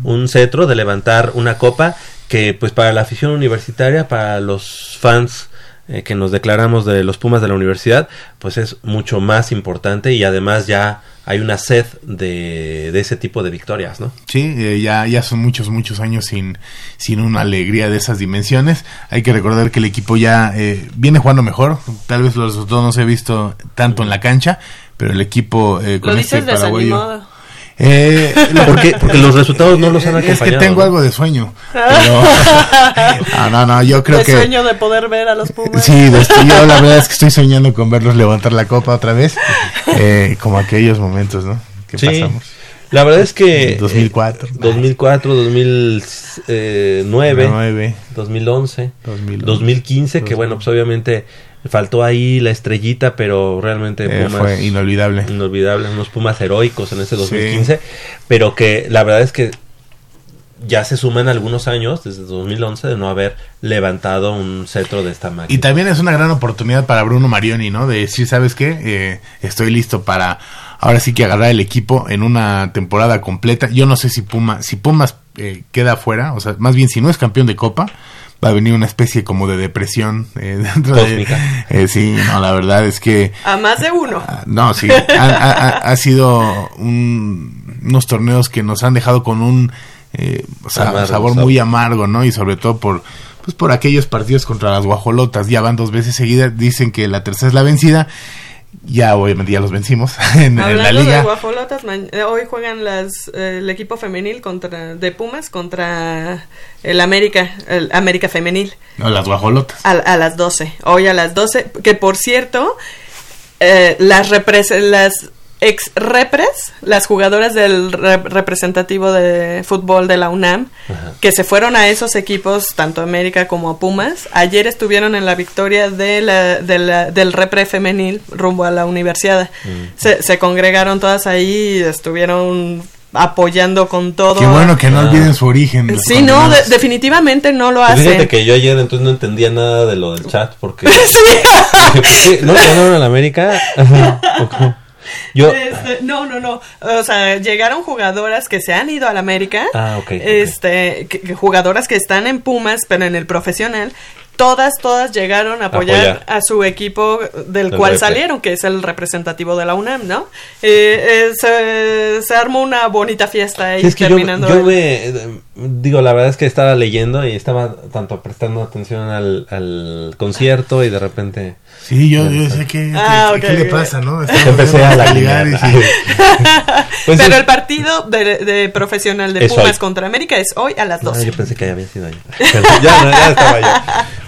un cetro, de levantar una copa, que pues para la afición universitaria, para los fans eh, que nos declaramos de los Pumas de la universidad, pues es mucho más importante y además ya hay una sed de, de ese tipo de victorias, ¿no? Sí, eh, ya, ya son muchos, muchos años sin, sin una alegría de esas dimensiones. Hay que recordar que el equipo ya eh, viene jugando mejor. Tal vez los resultados no se ha visto tanto en la cancha, pero el equipo eh, con Lo este dices paraguayo... desanimado. Eh, Porque, porque los resultados no los han Es que acompañado. tengo ¿no? algo de sueño. Pero... Ah, no, no, yo creo de que... sueño de poder ver a los Pumas. Sí, yo la verdad es que estoy soñando con verlos levantar la copa otra vez, eh, como aquellos momentos, ¿no? Que Sí. pasamos. La verdad es que 2004. eh, 2004, 2009, Nueve. 2011, 2011, 2015, que bueno, pues obviamente faltó ahí la estrellita, pero realmente Eh, Pumas fue inolvidable. inolvidable, unos Pumas heroicos en ese 2015, pero que la verdad es que ya se suman algunos años desde 2011 de no haber levantado un cetro de esta Y máquina. también es una gran oportunidad para Bruno Marioni, ¿no? De decir, ¿sabes qué? Eh, estoy listo para ahora sí que agarrar el equipo en una temporada completa. Yo no sé si Puma, si Pumas eh, queda fuera, o sea, más bien si no es campeón de Copa, va a venir una especie como de depresión eh, dentro Cósmica. de... eh, sí, no, la verdad es que... A más de uno. No, sí, ha, ha- ha- ha sido un- unos torneos que nos han dejado con un eh, sa- Amargo sabor sabor. muy amargo, ¿no? Y sobre todo por pues por aquellos partidos contra las guajolotas, ya van dos veces seguidas, dicen que la tercera es la vencida, ya obviamente ya los vencimos en, en la de liga. eh, hoy juegan las, eh, el equipo femenil contra de Pumas contra el América, el América femenil. No, las guajolotas. A, a las 12. Hoy a las 12. Que por cierto, eh, las, las ex repres, las jugadoras del re- representativo de fútbol de la UNAM, que se fueron a esos equipos, tanto América como Pumas, ayer estuvieron en la victoria de la, de la- del repre femenil rumbo a la universidad. Se, se congregaron todas ahí y estuvieron apoyando con todo. Qué bueno que no olviden su origen. Sí, no, de- definitivamente no lo Pues hacen. Fíjate que yo ayer entonces no entendía nada de lo del chat porque Sí, no ganaron al América. Yo Este, no, no, no. O sea, llegaron jugadoras que se han ido al América. Ah, ok, ok. Este, que- que jugadoras que están en Pumas, pero en el profesional. Todas, todas llegaron a apoyar, Apoyar. a su equipo del cual salieron, que es el representativo de la UNAM, ¿no? Eh, eh, se, se armó una bonita fiesta ahí Sí, es que terminando. yo el- me digo la verdad es que estaba leyendo y estaba tanto prestando atención al, al concierto y de repente Sí, yo, yo sé que, Ah, que- ¿qué le pasa, ¿no? Empecé a la ligar y ligar. sí. Pues pero es- el partido de, de profesional de Es Pumas hoy. contra América es hoy a las No, 12. yo pensé que ya había sido ayer. Ya, no, ya estaba yo.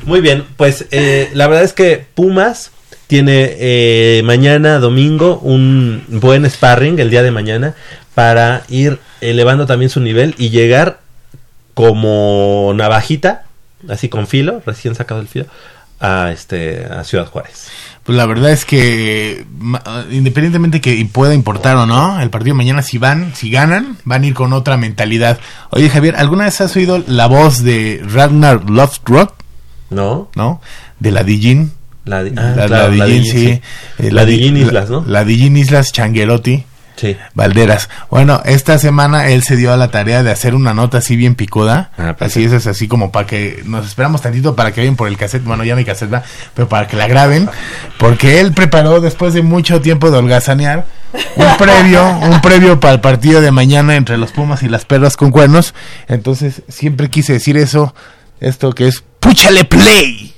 Muy bien, pues eh, la verdad es que Pumas tiene eh, mañana domingo un buen sparring el día de mañana para ir elevando también su nivel y llegar como navajita, así con filo, recién sacado el filo, a este a Ciudad Juárez. Pues la verdad es que independientemente que pueda importar o no, el partido de mañana si van, si ganan, van a ir con otra mentalidad. Oye Javier, ¿alguna vez has oído la voz de Ragnar Lothbrok? No. ¿No? De la Dijin. La, ah, la, claro, la la sí. sí. Eh, La Di- Dillín Islas, ¿no? La Dillín Islas Changuelotti. Sí. Valderas. Bueno, esta semana él se dio a la tarea de hacer una nota así bien picuda. Ah, así es, es así como para que nos esperamos tantito para que vayan por el cassette. Bueno, ya mi cassette va, pero para que la graben. Porque él preparó después de mucho tiempo de holgazanear un previo, un previo para el partido de mañana entre los Pumas y las Perras con cuernos. Entonces, siempre quise decir eso, esto que es ¡Púchale play!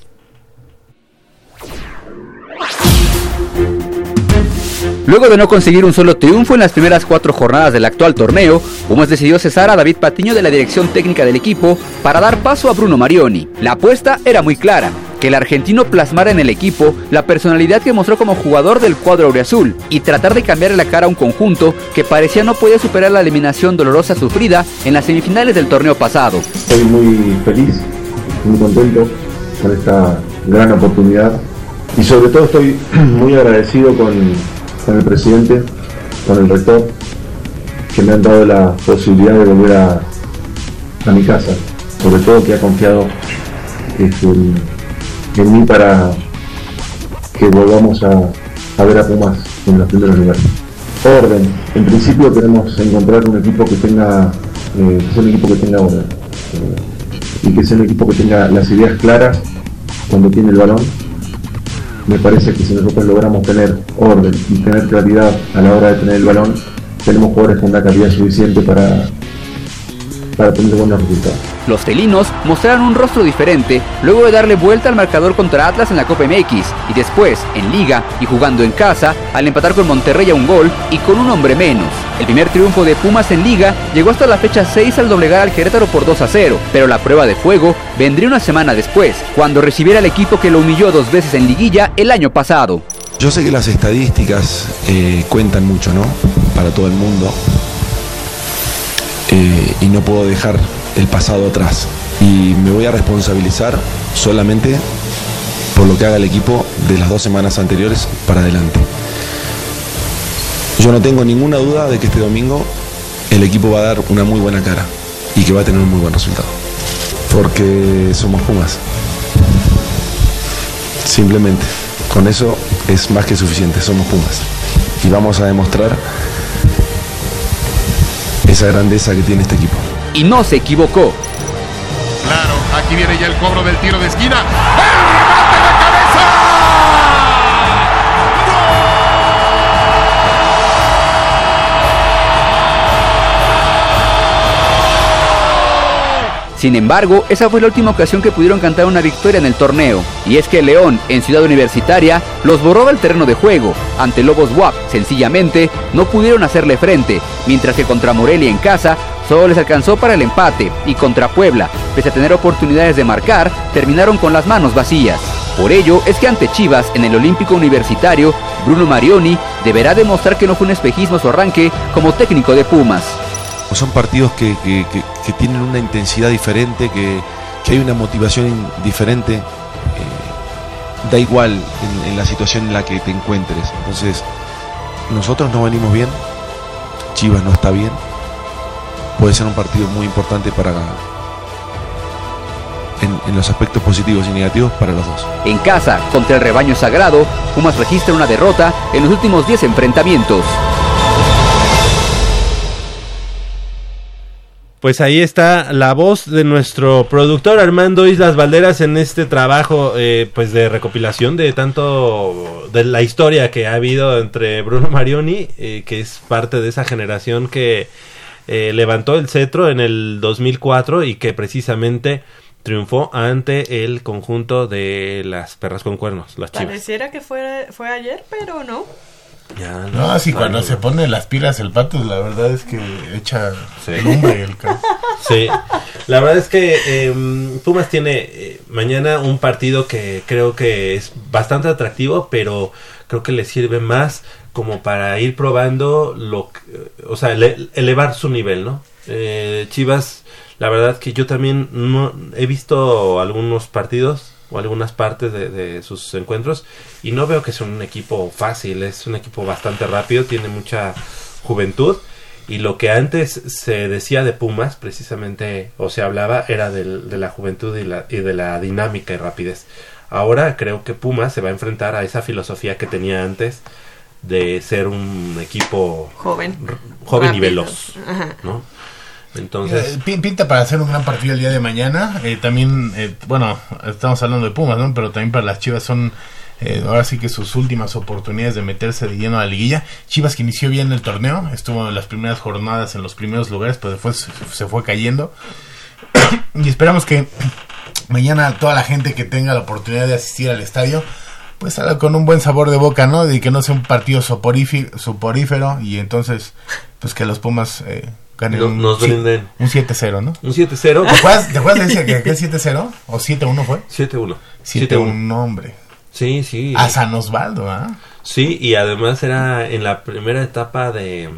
Luego de no conseguir un solo triunfo en las primeras cuatro jornadas del actual torneo, Pumas decidió cesar a David Patiño de la dirección técnica del equipo para dar paso a Bruno Marioni. La apuesta era muy clara, que el argentino plasmara en el equipo la personalidad que mostró como jugador del cuadro aureazul y tratar de cambiarle la cara a un conjunto que parecía no podía superar la eliminación dolorosa sufrida en las semifinales del torneo pasado. Estoy muy feliz, muy contento con esta gran oportunidad y sobre todo estoy muy agradecido con, con el presidente, con el rector, que me han dado la posibilidad de volver a, mi casa, sobre todo que ha confiado este, en, mí para que volvamos a, ver a Pumas en los primeros lugares. Orden, en principio queremos encontrar un equipo que tenga, eh, sea un equipo que tenga orden eh, y que sea un equipo que tenga las ideas claras cuando tiene el balón. Me parece que si nosotros logramos tener orden y tener claridad a la hora de tener el balón, tenemos jugadores con una calidad suficiente para, para tener buenos resultados. Los felinos mostraron un rostro diferente luego de darle vuelta al marcador contra Atlas en la Copa MX y después, en Liga y jugando en casa, al empatar con Monterrey a un gol y con un hombre menos. El primer triunfo de Pumas en Liga llegó hasta la fecha 6 al doblegar al Querétaro por 2 a 0, pero la prueba de fuego vendría una semana después, cuando recibiera al equipo que lo humilló dos veces en Liguilla el año pasado. Yo sé que las estadísticas eh, cuentan mucho, ¿no? Para todo el mundo. Eh, y no puedo dejar el pasado atrás. Y me voy a responsabilizar solamente por lo que haga el equipo de las dos semanas anteriores para adelante. Yo no tengo ninguna duda de que este domingo el equipo va a dar una muy buena cara y que va a tener un muy buen resultado. Porque somos Pumas. Simplemente. Con eso es más que suficiente, somos Pumas. Y vamos a demostrar esa grandeza que tiene este equipo. Y no se equivocó. Claro, aquí viene ya el cobro del tiro de esquina. Sin embargo, esa fue la última ocasión que pudieron cantar una victoria en el torneo. Y es que León, en Ciudad Universitaria, los borró del terreno de juego. Ante Lobos WAP, sencillamente, no pudieron hacerle frente, mientras que contra Morelia en casa, solo les alcanzó para el empate. Y contra Puebla, pese a tener oportunidades de marcar, terminaron con las manos vacías. Por ello es que ante Chivas, en el Olímpico Universitario, Bruno Marioni deberá demostrar que no fue un espejismo su arranque como técnico de Pumas. Son partidos que- que tienen una intensidad diferente, que, que hay una motivación diferente. eh, da igual en, la situación en la que te encuentres. Entonces, nosotros no venimos bien, Chivas no está bien. Puede ser un partido muy importante para en, en los aspectos positivos y negativos para los dos. En casa, contra el rebaño sagrado, Pumas registra una derrota en los últimos 10 enfrentamientos. Pues ahí está la voz de nuestro productor Armando Islas Valderas en este trabajo eh, pues de recopilación de tanto de la historia que ha habido entre Bruno Marioni, eh, que es parte de esa generación que eh, levantó el cetro en el 2004 y que precisamente triunfó ante el conjunto de las perras con cuernos, las chivas. Pareciera que fue, fue ayer, pero no. Ya, No, así no, cuando no. se pone las pilas el pato, la verdad es que echa lumbre el ca- Sí, la verdad es que eh, Pumas tiene eh, mañana un partido que creo que es bastante atractivo, pero creo que le sirve más como para ir probando lo, que- o sea, ele- elevar su nivel, ¿no? Eh, Chivas, la verdad que yo también no he visto algunos partidos o algunas partes de, de sus encuentros y no veo que sea un equipo fácil, es un equipo bastante rápido, tiene mucha juventud y lo que antes se decía de Pumas, precisamente, o se hablaba, era del- de la juventud y, la, y de la dinámica y rapidez. Ahora creo que Pumas se va a enfrentar a esa filosofía que tenía antes de ser un equipo Joven. joven y veloz, Ajá. ¿no? Entonces, Eh, pin- pinta para hacer un gran partido el día de mañana. Eh, también, eh, bueno, estamos hablando de Pumas, ¿no? Pero también para las Chivas son eh, ahora sí que sus últimas oportunidades de meterse de lleno a la liguilla. Chivas que inició bien el torneo, estuvo en las primeras jornadas en los primeros lugares, pero después se, fue cayendo. y esperamos que mañana toda la gente que tenga la oportunidad de asistir al estadio pues salga con un buen sabor de boca, ¿no? Y que no sea un partido soporífero y entonces pues que los Pumas eh, ganen No- un, nos si- brinden. un 7-0, ¿no? Un 7-0. ¿Te acuerdas, ¿Te acuerdas de que aquel 7-0? ¿O 7-1 fue? 7-1. 7-1, hombre. Sí, sí. A San Osvaldo, ¿ah? Sí, y además era en la primera etapa de,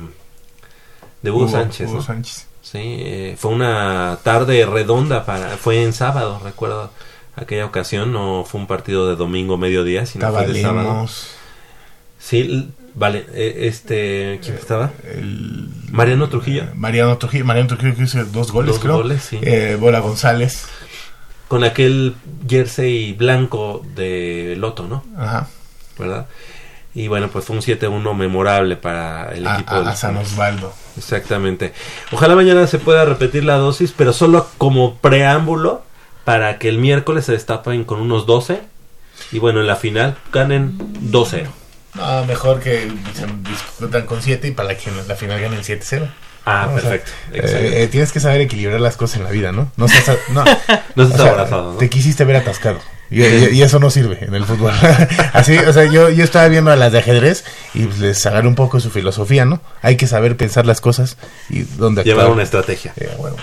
de Hugo, Hugo- Sánchez. Hugo ¿no? Sánchez. Sí, eh, fue una tarde redonda, para fue en sábado, recuerdo aquella ocasión, no fue un partido de domingo mediodía, sino fue de sábado. Tabalemos. Sí, vale, eh, este, ¿quién estaba? Mariano Trujillo. Mariano Trujillo, Mariano Trujillo que hizo dos goles, Dos creo. goles, sí. Eh, Bola González. Con aquel jersey blanco de Loto, ¿no? Ajá. ¿Verdad? Y bueno, pues fue un 7-1 memorable para el A, equipo. a- de a San. Osvaldo. Exactamente. Ojalá mañana se pueda repetir la dosis, pero solo como preámbulo para que el miércoles se destapen con unos 12 y bueno, en la final ganen 2-0. No, mejor que se discutan con 7 y para que la final ganen 7-0. Ah, ¿no? O sea, perfecto. eh, eh, tienes que saber equilibrar las cosas en la vida, ¿no? No seas, no, No seas o sea, abrazado, ¿no? Te quisiste ver atascado. Y, y- y eso no sirve en el fútbol. Así, o sea, yo, yo estaba viendo a las de ajedrez y les agarré un poco su filosofía, ¿no? Hay que saber pensar las cosas y dónde Llevar actuar. una estrategia. Eh, bueno.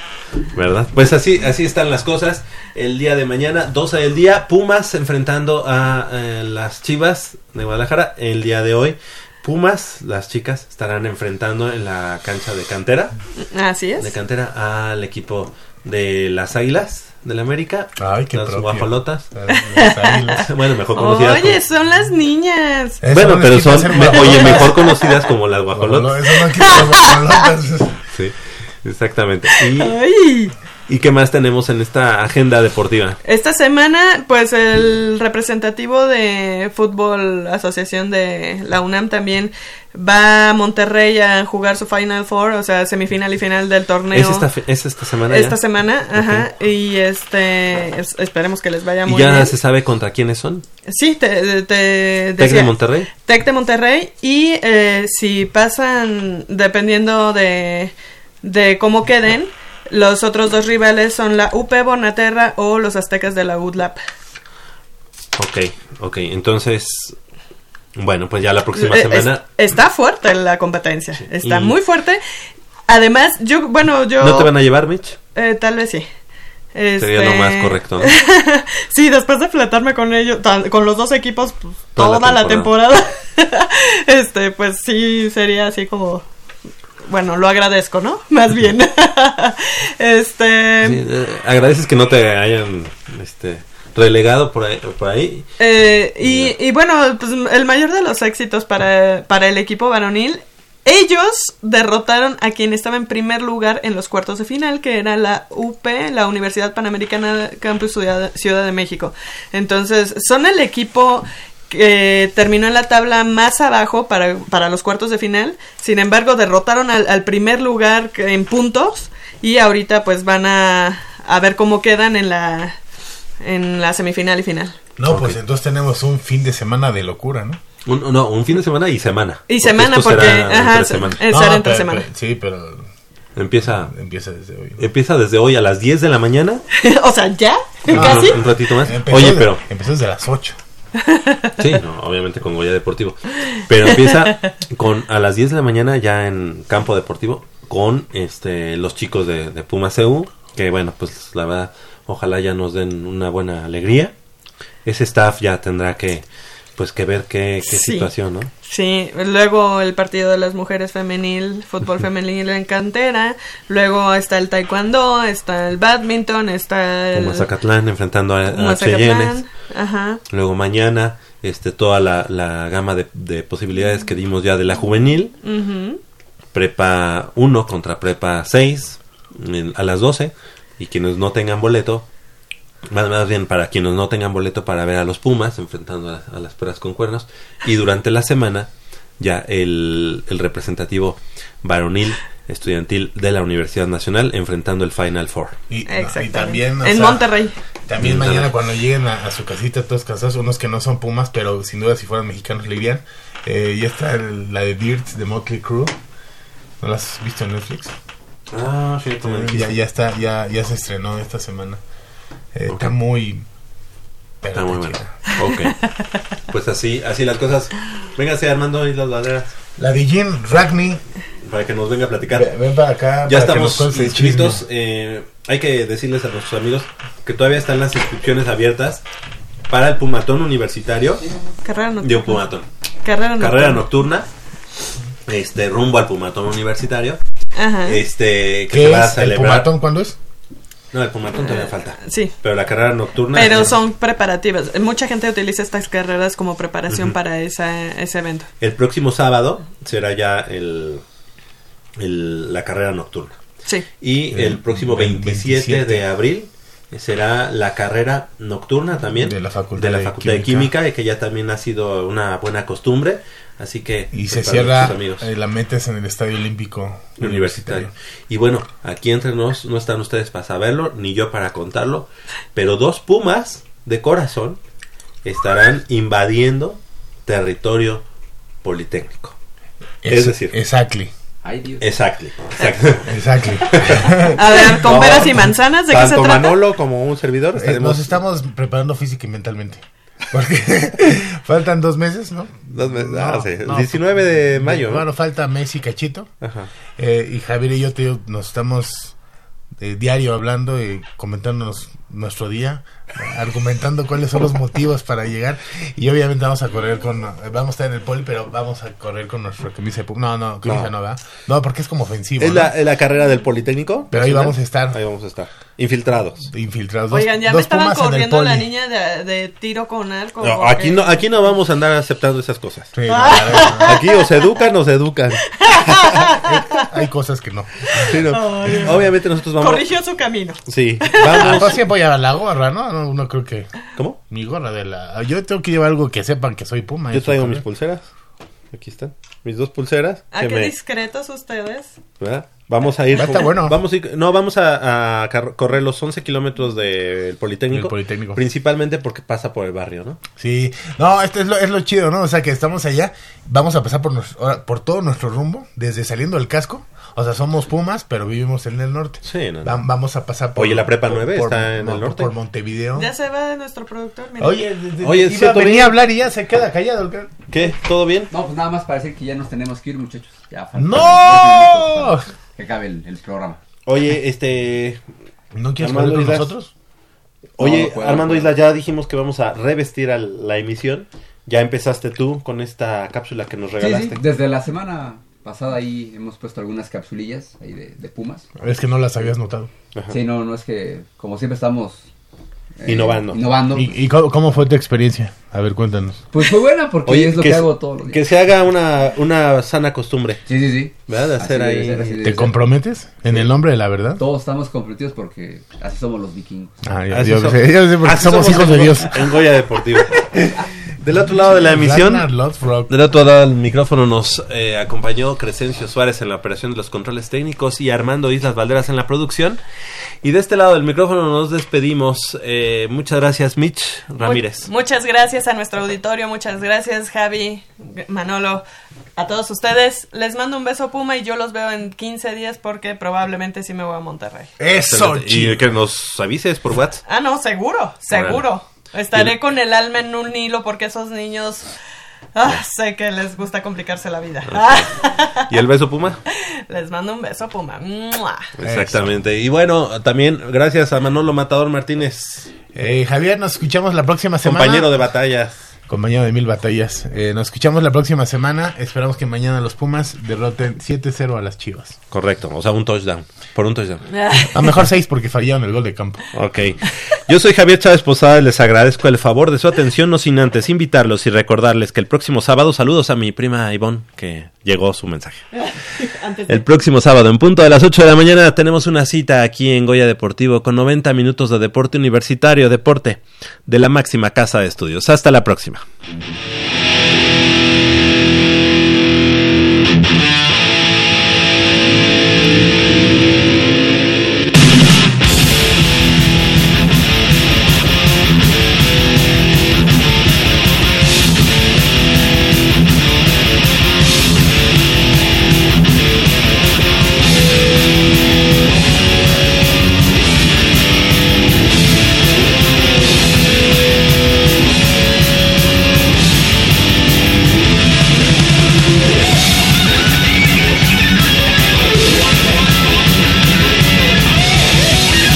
¿Verdad? Pues así, así están las cosas. El día de mañana, 12 del día, Pumas enfrentando a eh, las Chivas de Guadalajara. El día de hoy, Pumas, las chicas, estarán enfrentando en la cancha de cantera. Así es. De cantera al equipo de las Águilas del América. Ay, qué las propio. guajolotas. Las bueno, mejor conocidas Oye, son las niñas. como... Bueno, no pero son, me- oye, mejor conocidas como las guajolotas. Eso no quita las guajolotas. Sí, exactamente. Y, Ay. ¿Y qué más tenemos en esta agenda deportiva? Esta semana, pues el representativo de Fútbol Asociación de la UNAM también va a Monterrey a jugar su Final Four, o sea, semifinal y final del torneo. ¿Es esta, es esta semana ya? Esta semana, ajá, y este, es- esperemos que les vaya ¿Y muy ya bien. se sabe contra quiénes son? Sí, te, te ¿Tec decía- de Monterrey? Tec de Monterrey y eh, si pasan, dependiendo de, de cómo queden, los otros dos rivales son la UP Bonaterra o los Aztecas de la UDLAP. Ok, ok, entonces, bueno, pues ya la próxima semana... es- está fuerte la competencia, está Y- muy fuerte. Además, yo, bueno, yo... ¿No te van a llevar, Mitch? Eh, tal vez sí. Sería Este- lo más correcto, ¿no? sí, después de fletarme con ellos, tan- con los dos equipos, pues, Toda toda, la la temporada, este, pues sí, sería así como, bueno, lo agradezco, ¿no? Más bien. este, Sí, eh, agradeces que no te hayan este, relegado por ahí. Por ahí. eh, y, y bueno, pues el mayor de los éxitos para, para el equipo varonil, ellos derrotaron a quien estaba en primer lugar en los cuartos de final, que era la UP, la Universidad Panamericana Campus Ciudad, Ciudad de México. Entonces, son el equipo que terminó en la tabla más abajo para, para los cuartos de final. Sin embargo, derrotaron al, al primer lugar en puntos y ahorita pues van a, a ver cómo quedan en la, en la semifinal y final. No, pues entonces tenemos un fin de semana de locura, ¿no? Un, no, un fin de semana y semana. Y semana, porque, será ajá, entre se- semana. es- será entre semana. sí, pero Empieza, empieza desde hoy. empieza desde hoy a las 10 de la mañana. o sea, ya, Un- casi. Un ratito más. Empezó Oye, de- pero... Empezó desde las 8. Sí, no, obviamente con Goya Deportivo. Pero empieza con a las 10 de la mañana ya en campo deportivo con este los chicos de, de Puma que bueno, pues la verdad, ojalá ya nos den una buena alegría. Ese staff ya tendrá que pues que ver qué, qué Sí. situación, ¿no? Sí, luego el partido de las mujeres femenil, fútbol femenil en cantera, luego está el taekwondo, está el badminton, está el Puma Zacatlán enfrentando a, a Mazacatlán, Cheyennes. ajá. Luego mañana este toda la, la gama de, de posibilidades que dimos ya de la juvenil. Prepa 1 contra Prepa 6 en- a las 12 y quienes no tengan boleto Más, más bien para quienes no tengan boleto para ver a los Pumas enfrentando a, a las perras con cuernos. Y durante la semana ya el, el representativo varonil estudiantil de la Universidad Nacional enfrentando el Final Four. Y, y también, En sea, Monterrey. También En mañana Monterrey. cuando lleguen a, a su casita todos cansados, unos que no son Pumas, pero sin duda si fueran mexicanos le irían. Eh, ya está el- la de Dirt de Motley Crue. ¿No la has visto en Netflix? Ah, Eh, dijiste. ya, ya está, ya, ya se estrenó esta semana. Eh, Está muy... Está muy bueno. Ok. Pues así, así las cosas. Véngase Armando y las laderas. La de Jim Ragney. Para que nos venga a platicar. Ven, ven para acá. Ya para estamos inscritos. eh, hay que decirles a nuestros amigos que todavía están las inscripciones abiertas para el Pumatón Universitario. Carrera De un nocturna. Pumatón. Carrera nocturna. Carrera nocturna. Este, rumbo al Pumatón Universitario. Ajá. Este, que ¿Qué se va a es? ¿El celebrar. Pumatón cuándo es? No, el Pumatón todavía falta. Sí. Pero la carrera nocturna. Pero es son preparativas. Mucha gente utiliza estas carreras como preparación para esa, ese evento. El próximo sábado será ya el, el- la carrera nocturna. Sí. Y El el próximo 27, 27. de abril será la carrera nocturna también De la Facultad de, la de Facultad de Química. Química y que ya también ha sido una buena costumbre. Así que Y pues, se cierra, amigos eh, la meta es en el Estadio Olímpico universitario. Y bueno, aquí entre nos no están ustedes para saberlo, ni yo para contarlo, pero dos pumas de corazón estarán invadiendo territorio politécnico. Es, Es- decir, exactly. Ay, Dios. Exactly. Exactly. Exactly. A ver, con peras y manzanas, ¿de qué se tanto trata? Manolo como un servidor Eh, estaremos Nos estamos preparando física y mentalmente. Porque faltan dos meses, ¿no? Dos meses, No, ah, sí, no. 19 de mayo, ¿no? Bueno, falta Messi Cachito. Ajá. Eh, y Javier y yo te nos estamos eh, diario hablando y comentándonos nuestro día, argumentando cuáles son los motivos para llegar. Y obviamente vamos a correr con. Vamos a estar en el poli, pero vamos a correr con nuestro camisa de No, no, camisa No. no, ¿verdad? No, porque es como ofensivo. Es ¿no? la, carrera del Politécnico. Pero ahí vamos a estar. Ahí vamos a estar. Infiltrados. Infiltrados. Dos- Oigan, ya me dos estaban en el corriendo la niña de, de tiro con algo. No, porque- aquí no, aquí no vamos a andar aceptando esas cosas. Sí, no, la verdad, no. Aquí o se educan o se educan. Hay cosas que no. Sí, no. Ay. Obviamente nosotros vamos. Corrigió su camino. Sí, Vamos. vamos. Pues sí apoyaba la gorra, ¿no? No, no creo que. ¿Cómo? Mi gorra de la. Yo tengo que llevar algo que sepan que soy Puma. Yo traigo mis pulseras. Aquí están. Mis dos pulseras. Ah, que qué me- discretos ustedes. ¿verdad? Vamos a ir. Estar bueno. Vamos a ir- no, vamos a, correr los 11 kilómetros del Politécnico. Politécnico. Principalmente porque pasa por el barrio, ¿no? Sí, no, esto es lo, es lo chido, ¿no? O sea, que estamos allá, vamos a pasar por, ahora, por todo nuestro rumbo, desde saliendo del casco. O sea, somos Pumas, pero vivimos en el norte. Sí, no, no. Va- vamos a pasar por... Oye, la Prepa por- 9 por- está en no, el norte. Por Montevideo. Ya se va de nuestro productor. mira. Oye, de- de- Oye, iba ¿sí, a bien? hablar y ya se queda callado. ¿Qué? ¿Todo bien? No, pues nada más para decir que ya nos tenemos que ir, muchachos. Ya ¡No! Que acabe el, el programa. Oye, este. ¿No quieres hablar con Islas. nosotros? Oye, No, puedo, Armando. Isla, ya dijimos que vamos a revestir a la emisión. Ya empezaste tú con esta cápsula que nos Sí, regalaste. sí, desde la semana pasada ahí hemos puesto algunas capsulillas ahí de, de Pumas. Es que no las habías notado. Ajá. Sí, no, no es que como siempre estamos eh, Innovando. innovando. ¿Y, y cómo, cómo fue tu experiencia? A ver, cuéntanos. Pues fue buena porque Oye, es lo que que, hago todos los días. Que se haga una, una sana costumbre. Sí, sí, sí. ¿Verdad? De hacer ahí. ser, ¿Te ser. comprometes en el nombre de la verdad? Todos estamos comprometidos porque así somos los vikingos. Ah, ya, yo yo porque somos hijos de Dios. En Goya Deportivo. Del otro lado de la emisión, del otro lado del micrófono nos eh, acompañó Crescencio Suárez en la operación de los controles técnicos y Armando Islas Valderas en la producción. Y de este lado del micrófono nos despedimos. Eh, muchas gracias, Mitch Ramírez. Mu- muchas gracias a nuestro auditorio, muchas gracias Javi, Manolo, a todos ustedes. Les mando un beso Puma y yo los veo en 15 días porque probablemente sí me voy a Monterrey. Eso, y que nos avises por WhatsApp. Ah, no, seguro, seguro. Estaré con el alma en un hilo porque esos niños... ah, sé que les gusta complicarse la vida. ¿Y el beso Puma? Les mando un beso, Puma. ¡Mua! Exactamente. Y bueno, también gracias a Manolo Matador Martínez, Eh, Javier, nos escuchamos la próxima semana. compañero de batallas. Compañero de mil batallas. Eh, nos escuchamos la próxima semana. Esperamos que mañana los Pumas derroten 7-0 a las Chivas. Correcto, o sea, un touchdown. Por un touchdown. A mejor 6 porque fallaron el gol de campo. Ok. Yo soy Javier Chávez Posada, les agradezco el favor de su atención, no sin antes invitarlos y recordarles que el próximo sábado, saludos a mi prima Ivonne, que llegó su mensaje. El próximo sábado, en punto de las 8 de la mañana, tenemos una cita aquí en Goya Deportivo con 90 minutos de deporte universitario, deporte de la máxima casa de estudios. Hasta la próxima.